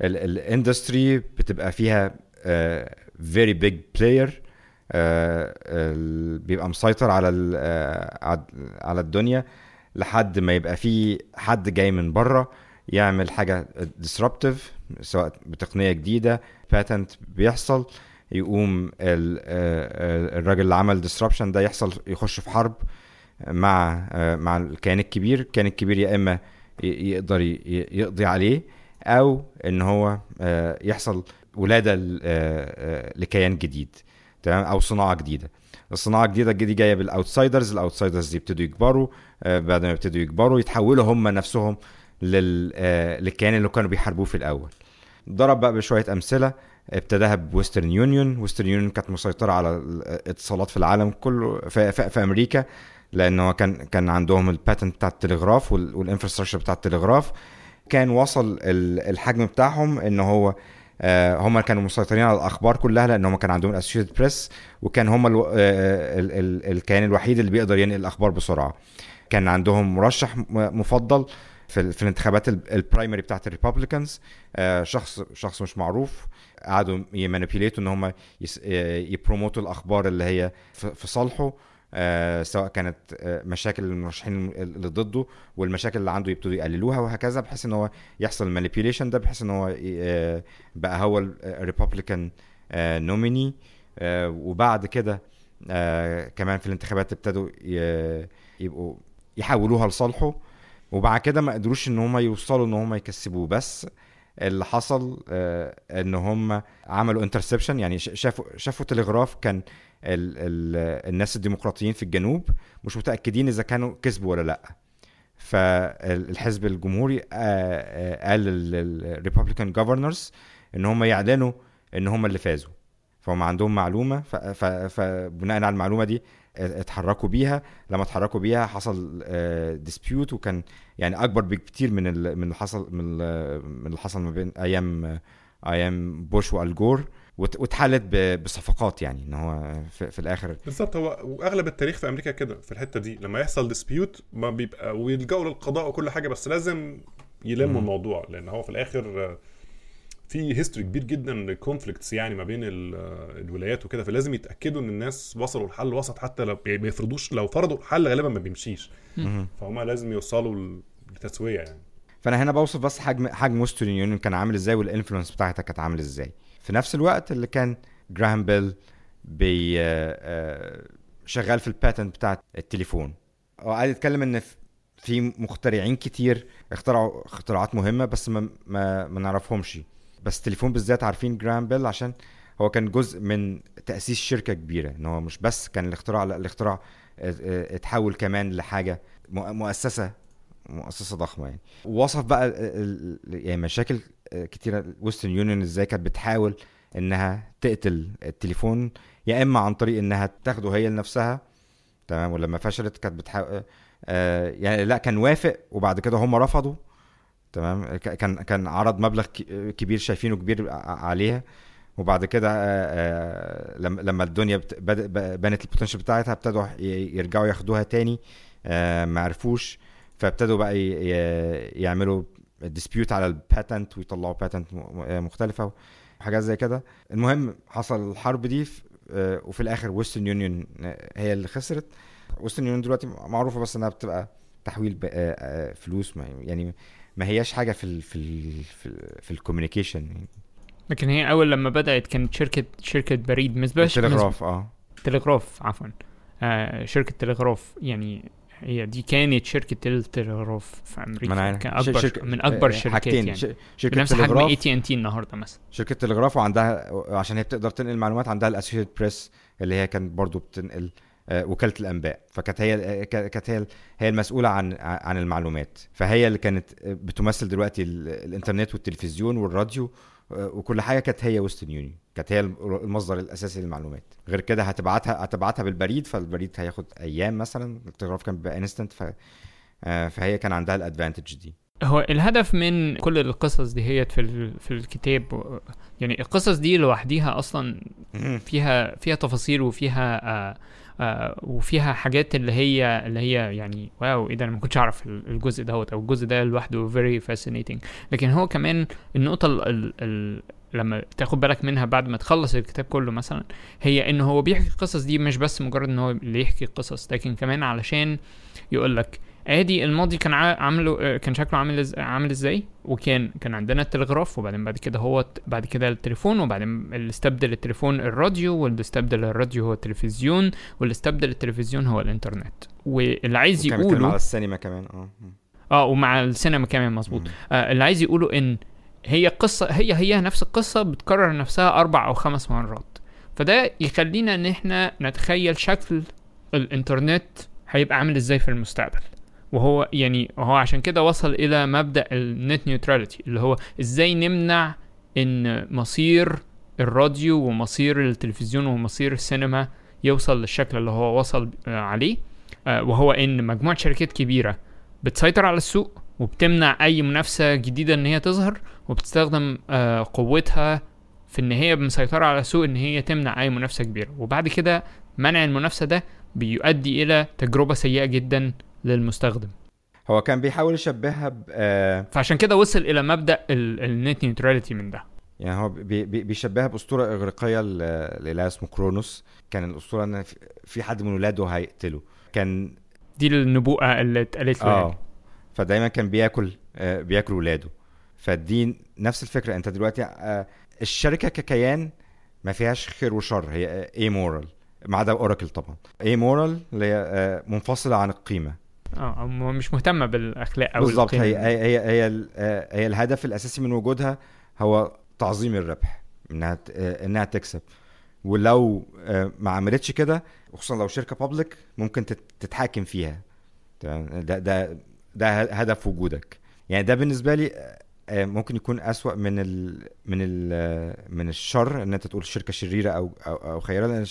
ال industry بتبقى فيها very big player بيبقى مسيطر على على الدنيا لحد ما يبقى في حد جاي من بره يعمل حاجة disruptive سواء بتقنية جديدة باتنت بيحصل يقوم الراجل اللي عمل disruption ده يحصل يخش في حرب مع مع الكيان الكبير الكيان الكبير يا إما يقدر يقضي عليه أو إن هو يحصل ولادة لكيان جديد. تمام؟ أو صناعة جديدة. الصناعة الجديدة دي جاية بال outsiders ال outsiders دي يبتدوا يكبروا بعد ما يبتدوا يكبروا يتحولوا هم نفسهم لل للكيان اللي كانوا بيحاربوه في الأول. ضرب بقى بشوية أمثلة. ابتداها بويسترن يونيون. ويسترن يونيون كانت مسيطرة على الاتصالات في العالم كله في, في, في أمريكا لأن هو كان كان عندهم ال patent بتاع التلغراف وال infrastructure بتاع التلغراف. كان وصل الحجم بتاعهم إن هو هم كانوا مسيطرين على الأخبار كلها لأن هم كان عندهم الاسوشيتد بريس وكان هم ألو... ال... ال... الكيان الوحيد اللي بيقدر ينقل الأخبار بسرعة. كان عندهم مرشح مفضل في, في الانتخابات ال primary بتاعت ال Republicans شخص شخص مش معروف. قعدوا ي manipulate وا إن هم. ي promote وا الأخبار اللي هي في صالحه. آه سواء كانت آه مشاكل المرشحين اللي ضده والمشاكل اللي عنده يبتدوا يقللوها وهكذا بحيث إن هو يحصل manipulation ده بحيث إن هو آه بقى هو ال Republican nominee وبعد كده كمان في الانتخابات ابتدوا يبقوا يحولوها لصالحه. وبعد كده ما قدروش إن هم يوصلوا إن هم يكسبوه. بس اللي حصل إن هم عملوا interception يعني شافوا شافوا تلغراف كان ال ال الناس الديمقراطيين في الجنوب مش متأكدين إذا كانوا كسبوا ولا لأ. فالحزب الجمهوري قال لل Republican governors إن هم يعلنوا إن هم اللي فازوا. فهم عندهم معلومة فبناء على المعلومة دي اتحركوا بيها. لما اتحركوا بيها حصل dispute وكان يعني أكبر بكتير من من اللي حصل من اللي حصل ما بين أيام أيام بوش وآل جور واتحلت بصفقات يعني إن هو في, في الآخر. بالظبط هو وأغلب التاريخ في أمريكا كده في الحتة دي. لما يحصل dispute ما بيبقى ويلجأوا للقضاء وكل حاجة بس لازم يلموا الموضوع لأن هو في الآخر في history كبير جدا conflicts يعني ما بين ال- الولايات وكده. فلازم يتأكدوا إن الناس وصلوا لحل وسط حتى لو ما يفرضوش لو فرضوا الحل غالبا ما بيمشيش. فهم لازم يوصلوا لتسوية يعني. فأنا هنا بوصف بس حجم حجم ويسترن يونيون كان عامل إزاي وال influence بتاعتها كانت عامل إزاي. في نفس الوقت اللي كان جراهام بيل بي آه، آه، شغال في الباتنت بتاعت التليفون. هو قاعد يتكلم إن في- مخترعين كتير اخترعوا اختراعات مهمة بس ما ما, ما نعرفهمش. بس التليفون بالذات عارفين جراهام بيل عشان هو كان جزء من تأسيس شركة كبيرة إن هو مش بس كان الاختراع لا الاختراع اتحول كمان لحاجة مؤ- مؤسسة مؤسسة ضخمة يعني. وصف بقى يعني مشاكل كتيرة ويسترن يونيون إزاي كانت بتحاول إنها تقتل التليفون يا إما عن طريق إنها تاخده هي لنفسها تمام ولما فشلت كانت بتحاول آه يعني لا كان وافق وبعد كده هم رفضوا تمام كان كان عرض مبلغ كبير شايفينه كبير عليها وبعد كده آه، آه، لما لما الدنيا بينت ال potential بتاعتها ابتدوا يرجعوا ياخدوها تاني ما عرفوش فابتدوا بقى يعملوا dispute على ال patent ويطلعوا patent مختلفة وحاجات زي كده. المهم حصل الحرب دي آه، وفي الآخر ويسترن يونيون هي اللي خسرت. ويسترن يونيون دلوقتي معروفة بس إنها بتبقى تحويل آه، آه، فلوس ما يعني ما هياش حاجة في ال في ال في, ال في ال communication لكن هي أول لما بدأت كانت شركة شركة بريد مش بس التلغراف آه. تلغراف عفوا. آه شركة تلغراف يعني هي دي كانت شركة التلغراف في أمريكا عارف. كان أكبر شركة- من أكبر آه، الشركات حاجتين يعني. شركة بنفس حجم اي تي ان تي النهارده مثلا. شركة تلغراف وعندها عشان هي بتقدر تنقل معلومات عندها ال Associated Press اللي هي كانت برضو بتنقل آه، وكالة الأنباء. فكانت هي آه، كانت هي هي المسؤولة عن عن المعلومات. فهي اللي كانت آه، بتمثل دلوقتي ال- الإنترنت والتلفزيون والراديو آه، وكل حاجة كانت هي ويسترن يونيون. كانت هي المصدر الأساسي للمعلومات. غير كده هتبعتها هتبعتها بالبريد فالبريد هياخد أيام مثلا. التلغراف كان بيبقى instant ف آه، فهي كان عندها ال advantage دي. هو الهدف من كل القصص دي هي في ال- في الكتاب يعني القصص دي لوحديها أصلا فيها فيها تفاصيل وفيها آه آه وفيها حاجات اللي هي اللي هي يعني wow إيه ده أنا ما كنتش أعرف ال- الجزء دوت أو الجزء ده لوحده very fascinating. لكن هو كمان النقطة ال ال لما تاخد بالك منها بعد ما تخلص الكتاب كله مثلا هي إن هو بيحكي القصص دي مش بس مجرد إن هو اللي يحكي القصص لكن كمان علشان يقول لك آدي الماضي كان عا- عامله آه، كان شكله عامل عامل إزاي؟ وكان كان عندنا التلغراف وبعدين بعد كده هو بعد كده التليفون وبعدين اللي استبدل التليفون الراديو واللي استبدل الراديو هو التلفزيون واللي استبدل التلفزيون هو الإنترنت. واللي عايز بيتكلم على يقوله السينما كمان آه. آه ومع السينما كمان مظبوط. آه اللي عايز يقوله إن هي قصة هي هي نفس القصة بتكرر نفسها أربع أو خمس مرات. فده يخلينا إن إحنا نتخيل شكل الإنترنت هيبقى عامل إزاي في المستقبل. وهو يعني هو عشان كده وصل إلى مبدأ النت نيوتراليتي اللي هو إزاي نمنع إن مصير الراديو ومصير التلفزيون ومصير السينما يوصل للشكل اللي هو وصل عليه. آه، وهو إن مجموعة شركات كبيرة بتسيطر على السوق وبتمنع أي منافسة جديدة إن هي تظهر وبتستخدم آه، قوتها في إن هي مسيطرة على السوق إن هي تمنع أي منافسة كبيرة. وبعد كده منع المنافسة ده بيؤدي إلى تجربة سيئة جدا للمستخدم. هو كان بيحاول يشبهها ب آه، فعشان كده وصل إلى مبدأ ال net neutrality من ده. يعني هو بي بي بيشبهها بأسطورة إغريقية لإله اسمه كرونوس. كان الأسطورة إن في- حد من ولاده هيقتله. كان دي النبوءة اللي اتقالت له يعني. آه فدايما كان بياكل آه بياكل ولاده. فدي نفس الفكرة. أنت دلوقتي آه الشركة ككيان ما فيهاش خير وشر. هي amoral ما عدا Oracle طبعا. amoral اللي هي آه منفصلة عن القيمة. آه مش مهتمة بالأخلاق أو بالظبط. هي هي هي هي, ال- هي الهدف الأساسي من وجودها هو تعظيم الربح إنها إنها تكسب. ولو آه، ما عملتش كده وخصوصا لو شركة بابليك ممكن تت- تتحاكم فيها. ده ده ده هدف وجودك. يعني ده بالنسبة لي آه، آه، ممكن يكون أسوأ من ال من ال آه، من الشر إن أنت تقول شركة شريرة أو أو, أو خيرة. لأن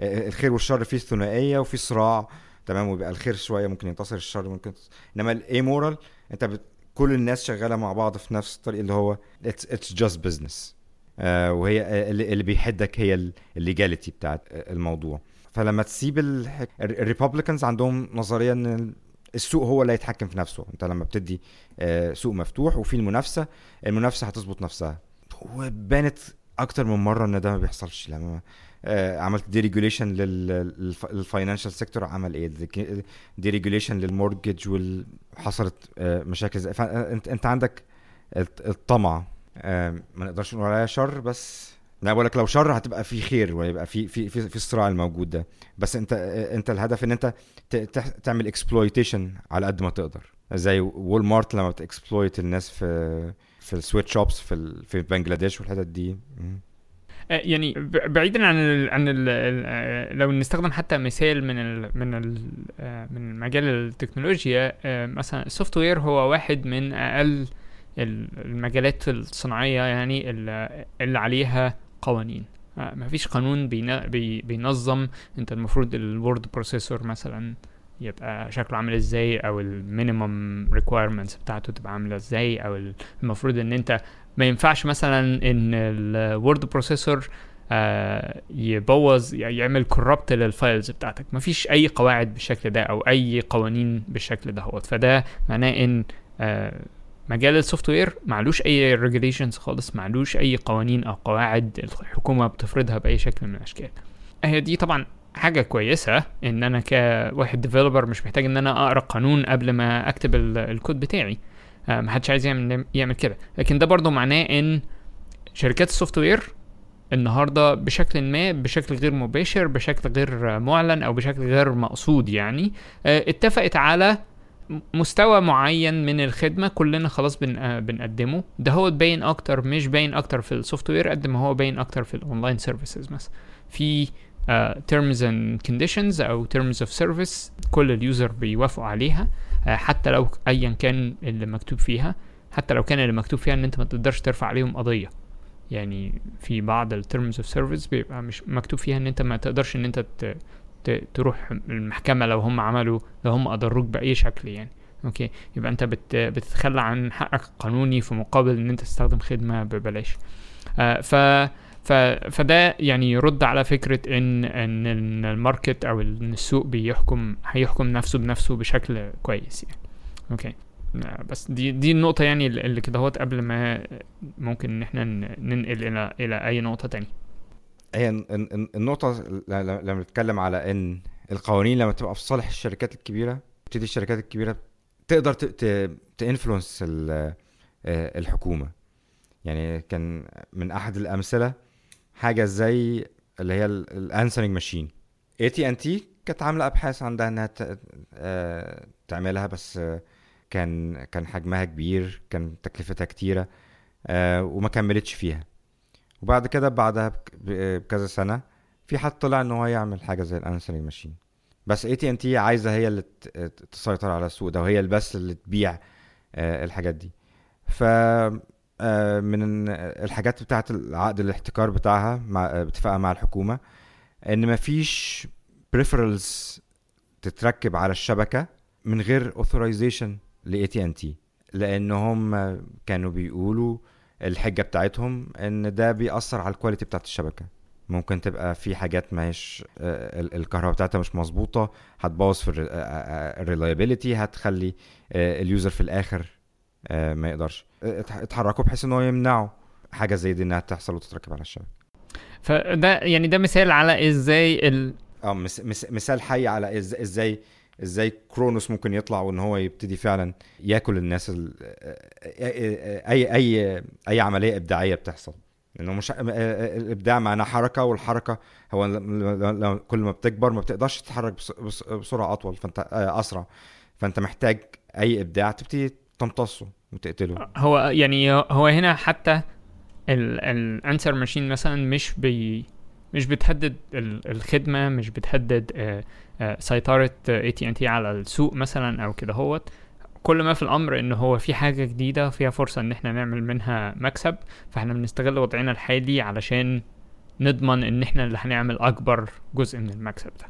الخير والشر فيه ثنائيه وفيه صراع تمام ويبقى الخير شوية ممكن ينتصر الشر ممكن ينتصر. إنما ال amoral أنت بت... كل الناس شغالة مع بعض في نفس الطريق اللي هو it's it's just business وهي اللي, بيحدك هي ال legality بتاعت الموضوع. فلما تسيب ال Republicans عندهم نظرية إن ال- السوق هو اللي هيتحكم في نفسه. أنت لما بتدي آه، سوق مفتوح وفي المنافسة المنافسة هتظبط نفسها. وبانت أكتر من مرة إن ده ما بيحصلش لما عملت deregulation لل financial sector عمل إيه؟ deregulation لل mortgage وحصلت مشاكل زي فأنت أنت عندك الطمع. آه، ما نقدرش نقول عليها شر بس أنا بقول لك لو شر هتبقى في خير ويبقى في في في, في الصراع الموجود ده. بس أنت أنت الهدف إن أنت تعمل exploitation على قد ما تقدر. زي Walmart لما بت exploit الناس في في ال sweatshops في في بنجلاديش والحتت دي. آه، يعني ب- بعيدا عن ال عن ال آه، لو نستخدم حتى مثال من ال من ال آه، من مجال التكنولوجيا آه، مثلا ال software هو واحد من أقل ال- المجالات الصناعية يعني اللي عليها قوانين. آه، مفيش قانون بينظم. انت المفروض ال word processor مثلا يبقى شكله عامل إزاي أو ال minimum requirements بتاعته تبقى عاملة إزاي أو ال- المفروض إن أنت ما ينفعش مثلا إن ال word processor آه يبوظ يعمل corrupt لل files بتاعتك. مفيش أي قواعد بالشكل ده أو أي قوانين بالشكل ده فده معناه إن آه مجال ال software معلوش أي regulations خالص معلوش أي قوانين أو قواعد الحكومة بتفرضها بأي شكل من الأشكال. هي دي طبعا حاجة كويسة إن أنا كواحد developer مش محتاج إن أنا أقرأ قانون قبل ما أكتب ال- الكود بتاعي. آه، محدش عايز يعمل يعمل كده. لكن ده برضو معناه إن شركات ال software النهارده بشكل ما بشكل غير مباشر بشكل غير معلن أو بشكل غير مقصود يعني آه، اتفقت على مستوى معين من الخدمة كلنا خلاص بن آه، بنقدمه. ده هو باين أكتر مش باين أكتر في ال software قد ما هو باين أكتر في ال online services مثلا. في آه، terms and conditions أو terms of service كل ال user بيوافقوا عليها. حتى لو ايا كان اللي مكتوب فيها حتى لو كان اللي مكتوب فيها إن أنت ما تقدرش ترفع عليهم قضية. يعني في بعض ال terms of service بيبقى مش مكتوب فيها إن أنت ما تقدرش إن أنت. تروح المحكمة لو هم عملوا لو هم أضروك بأي شكل يعني. أوكي؟ يبقى أنت بت... بتتخلى عن حقك القانوني في مقابل إن أنت تستخدم خدمة ببلاش. آه ف... فده يعني يرد على فكرة ان إن ال market أو إن السوق بيحكم هيحكم نفسه بنفسه بشكل كويس يعني. okay. آه، بس دي دي النقطة يعني اللي كده هوت قبل ما ممكن إن إحنا ننقل إلى إلى أي نقطة تانية. هي ال- ال- النقطة ل- ل- لما نتكلم على إن القوانين لما تبقى في صالح الشركات الكبيرة تبتدي الشركات الكبيرة تقدر ت influence الحكومة. يعني كان من أحد الأمثلة حاجة زي اللي هي ال answering machine اي تي ان تي كانت عاملة أبحاث عندها إنها آه، تعملها بس كان كان حجمها كبير كان تكلفتها كتيرة آه، وما كملتش فيها. وبعد كده بعدها بكذا سنة في حد طلع إن هو يعمل حاجة زي ال answering machine بس اي تي ان تي عايزة هي اللي تسيطر على السوق ده وهي بس اللي تبيع آه، الحاجات دي. ف من الحاجات بتاعه العقد الاحتكار بتاعها مع آه، باتفاقها مع الحكومة إن مفيش peripherals تتركب على الشبكة من غير authorization لاي تي ان تي لأنهم كانوا بيقولوا الحجة بتاعتهم إن ده بيأثر على ال quality بتاعت الشبكة. ممكن تبقى في حاجات ماهيش آه، ال- الكهرباء بتاعتها مش مظبوطة هتبوظ في ال reliability هتخلي آه، ال user في الآخر آه، ما يقدرش. آه، اتح- اتحركوا بحيث إن هو يمنعوا حاجة زي دي إنها تحصل وتتركب على الشبكه فده يعني ده مثال على إزاي ال... آه مس مس مثال حي على إز- إزاي إزاي كرونوس ممكن يطلع وإن هو يبتدي فعلا يأكل الناس ال... اي اي أي عملية إبداعية بتحصل. إنه مش الإبداع معناه حركة والحركة هو كل ما بتكبر ما بتقدرش تتحرك بس- بس- بسرعة أطول. فأنت آه، أسرع. فأنت محتاج أي إبداع تبتدي تمتصه. وتقتله. هو يعني هو هنا حتى ال answer machine مثلا مش بي مش بتهدد ال- الخدمة مش بتهدد آه، آه، سيطرة اي تي ان تي على السوق مثلا أو كده هوت. كل ما في الأمر إن هو في حاجة جديدة فيها فرصة إن إحنا نعمل منها مكسب فإحنا بنستغل وضعنا الحالي علشان نضمن إن إحنا اللي هنعمل أكبر جزء من المكسب ده.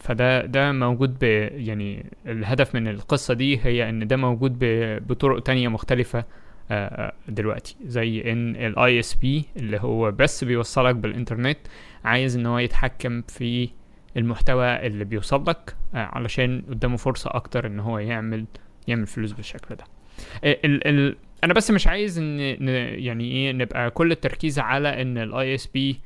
فده ده موجود ب يعني الهدف من القصة دي هي إن ده موجود بطرق تانية مختلفة آه، آه، دلوقتي. زي إن ال ISP اللي هو بس بيوصلك بالإنترنت عايز إن هو يتحكم في المحتوى اللي بيوصل لك آه، علشان قدامه فرصة أكتر إن هو يعمل يعمل فلوس بالشكل ده. ال ال أنا بس مش عايز إن يعني إيه نبقى كل التركيز على إن ال ISP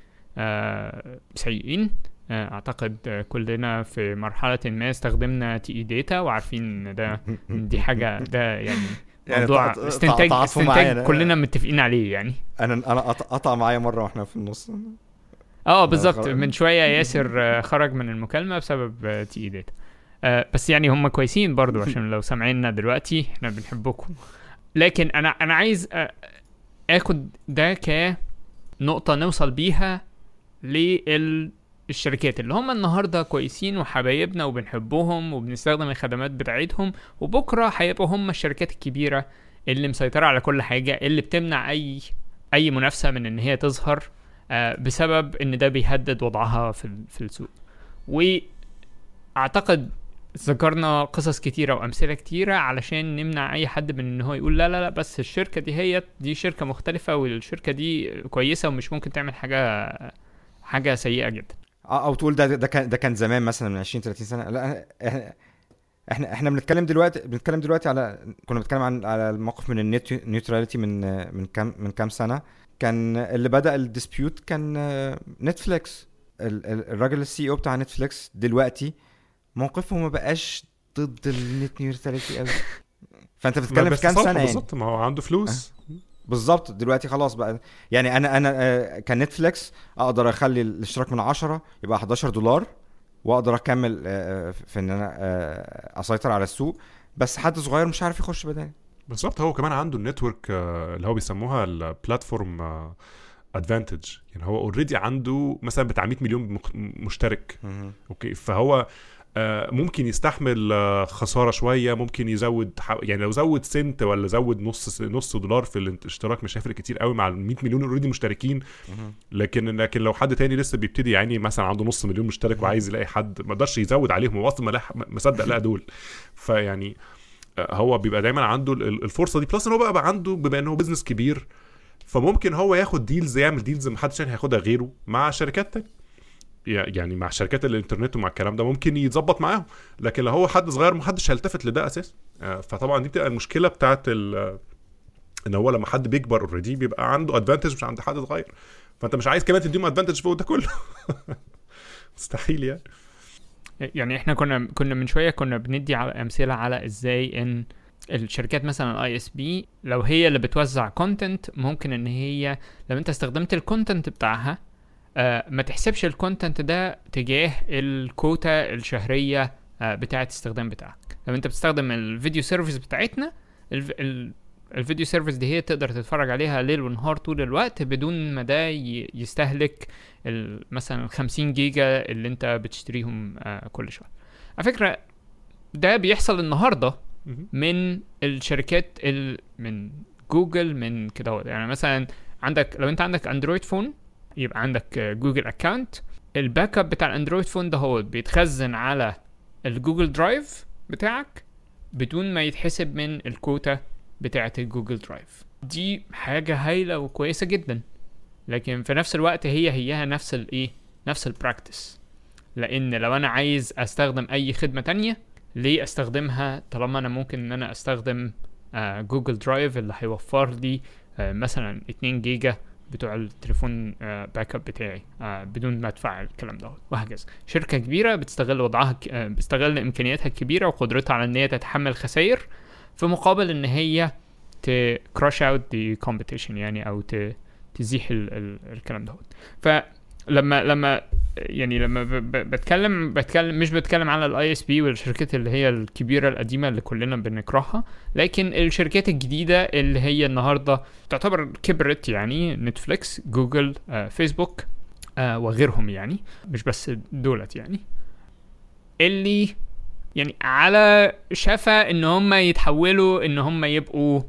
سيئين. أعتقد كلنا في مرحلة ما استخدمنا TE Data وعارفين إن ده دي حاجة ده يعني يعني موضوع تع- استنتاج استنتاج كلنا متفقين عليه يعني. أنا أنا قط- قطع معايا مرة وإحنا في النص. آه بالظبط. من شوية ياسر آه، خرج من المكالمة بسبب TE Data آه، بس يعني هم كويسين برضو عشان لو سامعيننا دلوقتي إحنا بنحبكم. لكن أنا أنا عايز آه، آخد ده كنقطة نوصل بيها للشركات اللي هم النهارده كويسين وحبايبنا وبنحبهم وبنستخدم الخدمات بتاعتهم وبكرة هيبقوا هم الشركات الكبيرة اللي مسيطرة على كل حاجة اللي بتمنع أي أي منافسة من إن هي تظهر آه، بسبب إن ده بيهدد وضعها في في السوق. وأعتقد ذكرنا قصص كتيرة وأمثلة كتيرة علشان نمنع أي حد من إن هو يقول لا لا لا بس الشركة دي هي دي شركة مختلفة والشركة دي كويسة ومش ممكن تعمل حاجة حاجة سيئة جدا. آه أو تقول ده ده كان ده كان زمان مثلا من 20 30 سنة. لا إحنا إحنا بنتكلم دلوقتي بنتكلم دلوقتي على كنا بنتكلم عن على الموقف من ال net neutrality من من كام من كام سنة. كان اللي بدأ ال dispute كان آه، نتفليكس ال- الراجل ال CEO بتاع نتفليكس دلوقتي موقفه ما بقاش ضد ال net neutrality قوي فأنت بتتكلم في كام سنة يعني؟ بالظبط ما هو عنده فلوس. بالظبط. دلوقتي خلاص بقى. يعني أنا أنا آه، كنتفليكس أقدر أخلي الاشتراك من 10 يبقى 11 دولار وأقدر أكمل آه، في إن أنا آه، أسيطر على السوق. بس حد صغير مش عارف يخش بدالي. بالظبط. هو كمان عنده ال network آه، اللي هو بيسموها ال platform advantage يعني هو already عنده مثلا بتاع 100 مليون مشترك. okay. فهو آه، ممكن يستحمل آه، خسارة شوية ممكن يزود يعني لو زود سنت ولا زود نص نص دولار في الاشتراك مش هيفرق كتير قوي مع ال 100 مليون already مشتركين. لكن لكن لو حد تاني لسه بيبتدي يعني مثلا عنده نص مليون مشترك وعايز يلاقي حد ما يقدرش يزود عليهم هو أصلا ما لح- ما صدق لقى دول. فيعني آه، هو بيبقى دايما عنده ال- ال- الفرصة دي. plus إن هو بقى, بقى عنده بما إن هو business كبير فممكن هو ياخد deals يعمل deals ما حدش تاني هياخدها غيره مع شركات تانية يعني مع شركات الإنترنت ومع الكلام ده ممكن يتظبط معاهم. لكن لو هو حد صغير محدش هيلتفت لده أساسا. آه، فطبعا دي بتبقى المشكلة بتاعت إن هو لما حد بيكبر already بيبقى عنده advantage مش عند حد صغير. فأنت مش عايز كمان تديهم advantage فوق ده كله. مستحيل يعني. يعني إحنا كنا كنا من شوية كنا بندي على أمثلة على إزاي إن الشركات مثلا ال ISP لو هي اللي بتوزع content ممكن إن هي لو أنت استخدمت ال content بتاعها آه ما تحسبش ال content ده تجاه الكوتا الشهرية آه بتاعة الاستخدام بتاعك لو انت بتستخدم ال video service بتاعتنا ال ال ال video service دي هي تقدر تتفرج عليها ليل ونهار طول الوقت بدون ما ده يستهلك مثلا 50 جيجا اللي انت بتشتريهم آه كل شهر على فكرة ده بيحصل النهارده. من الشركات ال... من جوجل من كده. يعني مثلا عندك لو انت عندك Android phone يبقى عندك آه، Google account ال backup بتاع ال Android phone ده هو بيتخزن على ال Google Drive بتاعك بدون ما يتحسب من الكوتا بتاعه ال Google Drive دي حاجة هايلة وكويسة جدا لكن في نفس الوقت هي هيها نفس الايه نفس ال practice لأن لو أنا عايز أستخدم أي خدمة تانية ليه أستخدمها طالما أنا ممكن إن أنا أستخدم آه Google Drive اللي هيوفر لي آه مثلا 2 جيجا بتوع التليفون آه backup بتاعي آه بدون ما أدفع الكلام ده وهكذا. شركة كبيرة بتستغل وضعها آه بتستغل إمكانياتها الكبيرة وقدرتها على إن هي تتحمل خسائر في مقابل إن هي ت crush out the competition يعني أو تزيح ال ال الكلام ده فلما لما يعني لما ب- ب- بتكلم بتكلم مش بتكلم على ال ISP والشركات اللي هي الكبيرة القديمة اللي كلنا بنكرهها لكن الشركات الجديدة اللي هي النهارده تعتبر كبرت يعني نتفليكس جوجل آه، فيسبوك آه، وغيرهم يعني مش بس دولت يعني اللي يعني على شفا إن هم يتحولوا إن هم يبقوا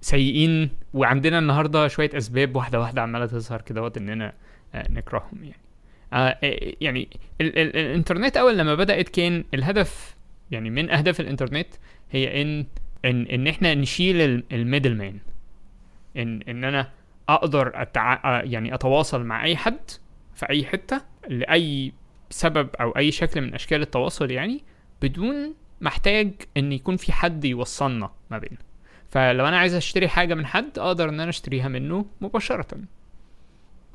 سيئين وعندنا النهارده شوية أسباب واحدة واحدة عمالة تظهر كده إننا نكرههم يعني. آه، آه، يعني ال ال الانترنت أول لما بدأت كان الهدف يعني من أهداف الانترنت هي ان ان إن إحنا نشيل ال middle man. ان إن أنا أقدر أتع... آه، يعني أتواصل مع أي حد في أي حتة لأي سبب أو أي شكل من أشكال التواصل يعني بدون محتاج إن يكون في حد يوصلنا ما بيننا. فلو أنا عايز أشتري حاجة من حد أقدر إن أنا أشتريها منه مباشرة.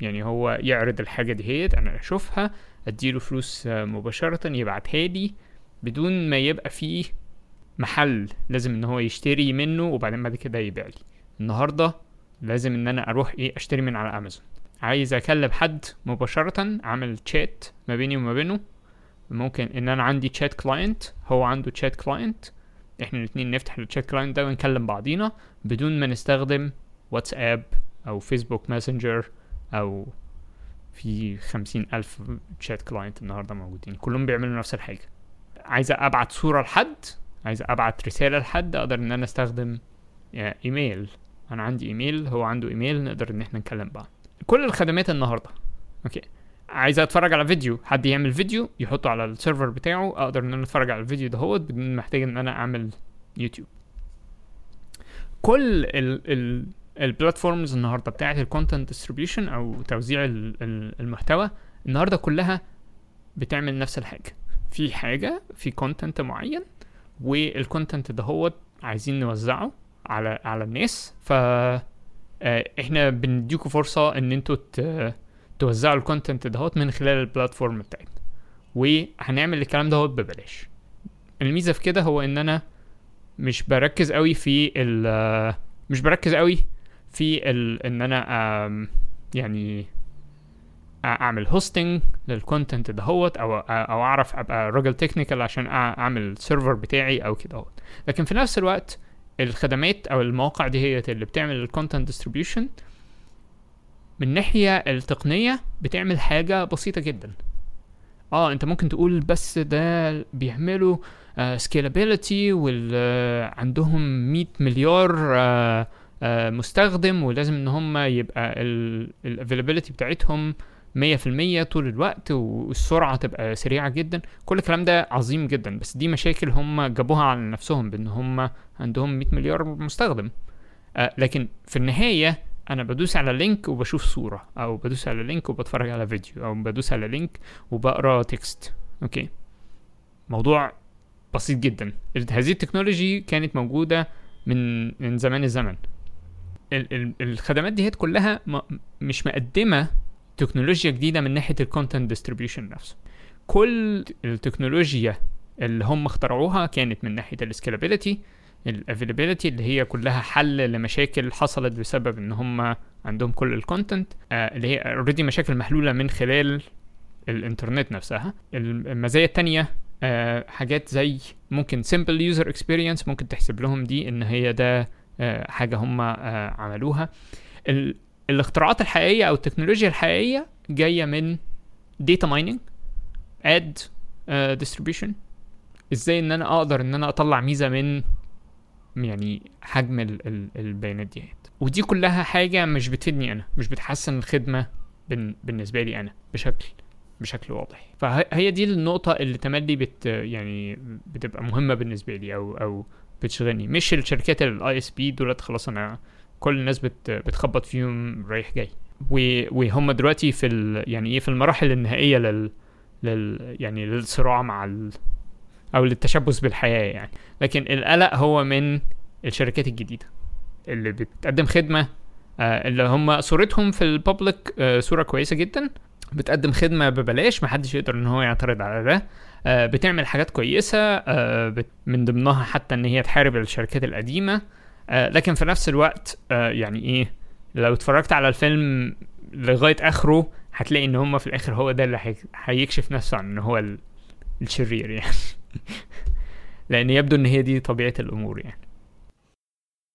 يعني هو يعرض الحاجة دهيت أنا أشوفها أديله فلوس آه، مباشرة يبعتها لي بدون ما يبقى فيه محل لازم إن هو يشتري منه وبعدين بعد كده يبيع لي. النهارده لازم إن أنا أروح إيه أشتري من على أمازون. عايز أكلم حد مباشرة أعمل تشات ما بيني وما بينه. ممكن إن أنا عندي chat client هو عنده chat client إحنا الاتنين نفتح ال chat client ده ونكلم بعضينا بدون ما نستخدم واتساب أو Facebook Messenger أو في خمسين ألف chat client النهاردة موجودين. كلهم بيعملوا نفس الحاجة. عايز أبعت صورة لحد عايز أبعت رسالة لحد أقدر إن أنا أستخدم يعني إيميل. أنا عندي إيميل هو عنده إيميل نقدر إن إحنا نكلم بعض. كل الخدمات النهارده. okay. عايز أتفرج على فيديو حد يعمل فيديو يحطه على ال server بتاعه أقدر إن أنا أتفرج على الفيديو دهوت بدون محتاج إن أنا أعمل يوتيوب. كل ال ال ال platforms النهارده بتاعه ال content distribution أو توزيع ال- ال- المحتوى النهارده كلها بتعمل نفس الحاجة. في حاجة في content معين وال content دهوت عايزين نوزعه على على الناس. ف آه، إحنا بنديكوا فرصة إن أنتوا توزعوا ال content دهوت من خلال ال platform بتاعتنا. وهنعمل الكلام دهوت ببلاش. الميزة في كده هو إن أنا مش بركز قوي في ال مش بركز قوي في ال إن أنا يعني أعمل hosting لل content دهوت أو أو أعرف أبقى راجل technical عشان أعمل ال server بتاعي أو كده لكن في نفس الوقت الخدمات أو المواقع دي هي اللي بتعمل ال content distribution من الناحيه التقنية بتعمل حاجة بسيطة جدا. آه أنت ممكن تقول بس ده بيعملوا scalability وعندهم 100 مليار آه مستخدم ولازم إن هم يبقى ال availability بتاعتهم 100% طول الوقت والسرعة تبقى سريعة جدا. كل الكلام ده عظيم جدا بس دي مشاكل هم جابوها على نفسهم بإن هم عندهم 100 مليار مستخدم. آه لكن في النهاية أنا بدوس على link وبشوف صورة أو بدوس على link وبتفرج على فيديو أو بدوس على link وبقرأ text okay. موضوع بسيط جدا. هذه ال technology كانت موجودة من من زمان الزمن. ال- ال- الخدمات دي كلها مش مقدمة تكنولوجيا جديدة من ناحية ال content distribution نفسه. كل التكنولوجيا اللي هم اخترعوها كانت من ناحية ال scalability ال availability اللي هي كلها حل لمشاكل حصلت بسبب إن هم عندهم كل ال content آه اللي هي already مشاكل محلولة من خلال الإنترنت نفسها. المزايا التانية آه حاجات زي ممكن simple user experience ممكن تحسب لهم دي إن هي ده آه حاجة هم آه عملوها. ال- الاختراعات الحقيقية أو التكنولوجيا الحقيقية جاية من mining ad آه distribution. إزاي إن أنا أقدر إن أنا أطلع ميزة من يعني حجم ال- ال- البيانات. دي ودي كلها حاجة مش بتفيدني أنا مش بتحسن الخدمة بن- بالنسبة لي أنا بشكل بشكل واضح. فهي دي النقطة اللي تملي بت يعني بتبقى مهمة بالنسبة لي أو أو بتشغلني. مش الشركات ال ISP دولت خلاص أنا كل الناس بت بتخبط فيهم رايح جاي. وهم دلوقتي في ال يعني إيه في المراحل النهائية لل لل يعني للصراع مع ال أو للتشبث بالحياة يعني. لكن القلق هو من الشركات الجديدة اللي بتقدم خدمة آه، اللي هم صورتهم في البابليك آه، صورة كويسة جدا. بتقدم خدمة ببلاش محدش يقدر إن هو يعترض على ده. آه، بتعمل حاجات كويسة آه، من ضمنها حتى إن هي تحارب الشركات القديمة. آه، لكن في نفس الوقت يعني إيه لو اتفرجت على الفيلم لغاية آخره هتلاقي إن هم في الآخر هو ده اللي هي- هيكشف نفسه عن إن هو ال- الشرير يعني. لأن يبدو إن هي دي طبيعة الأمور يعني.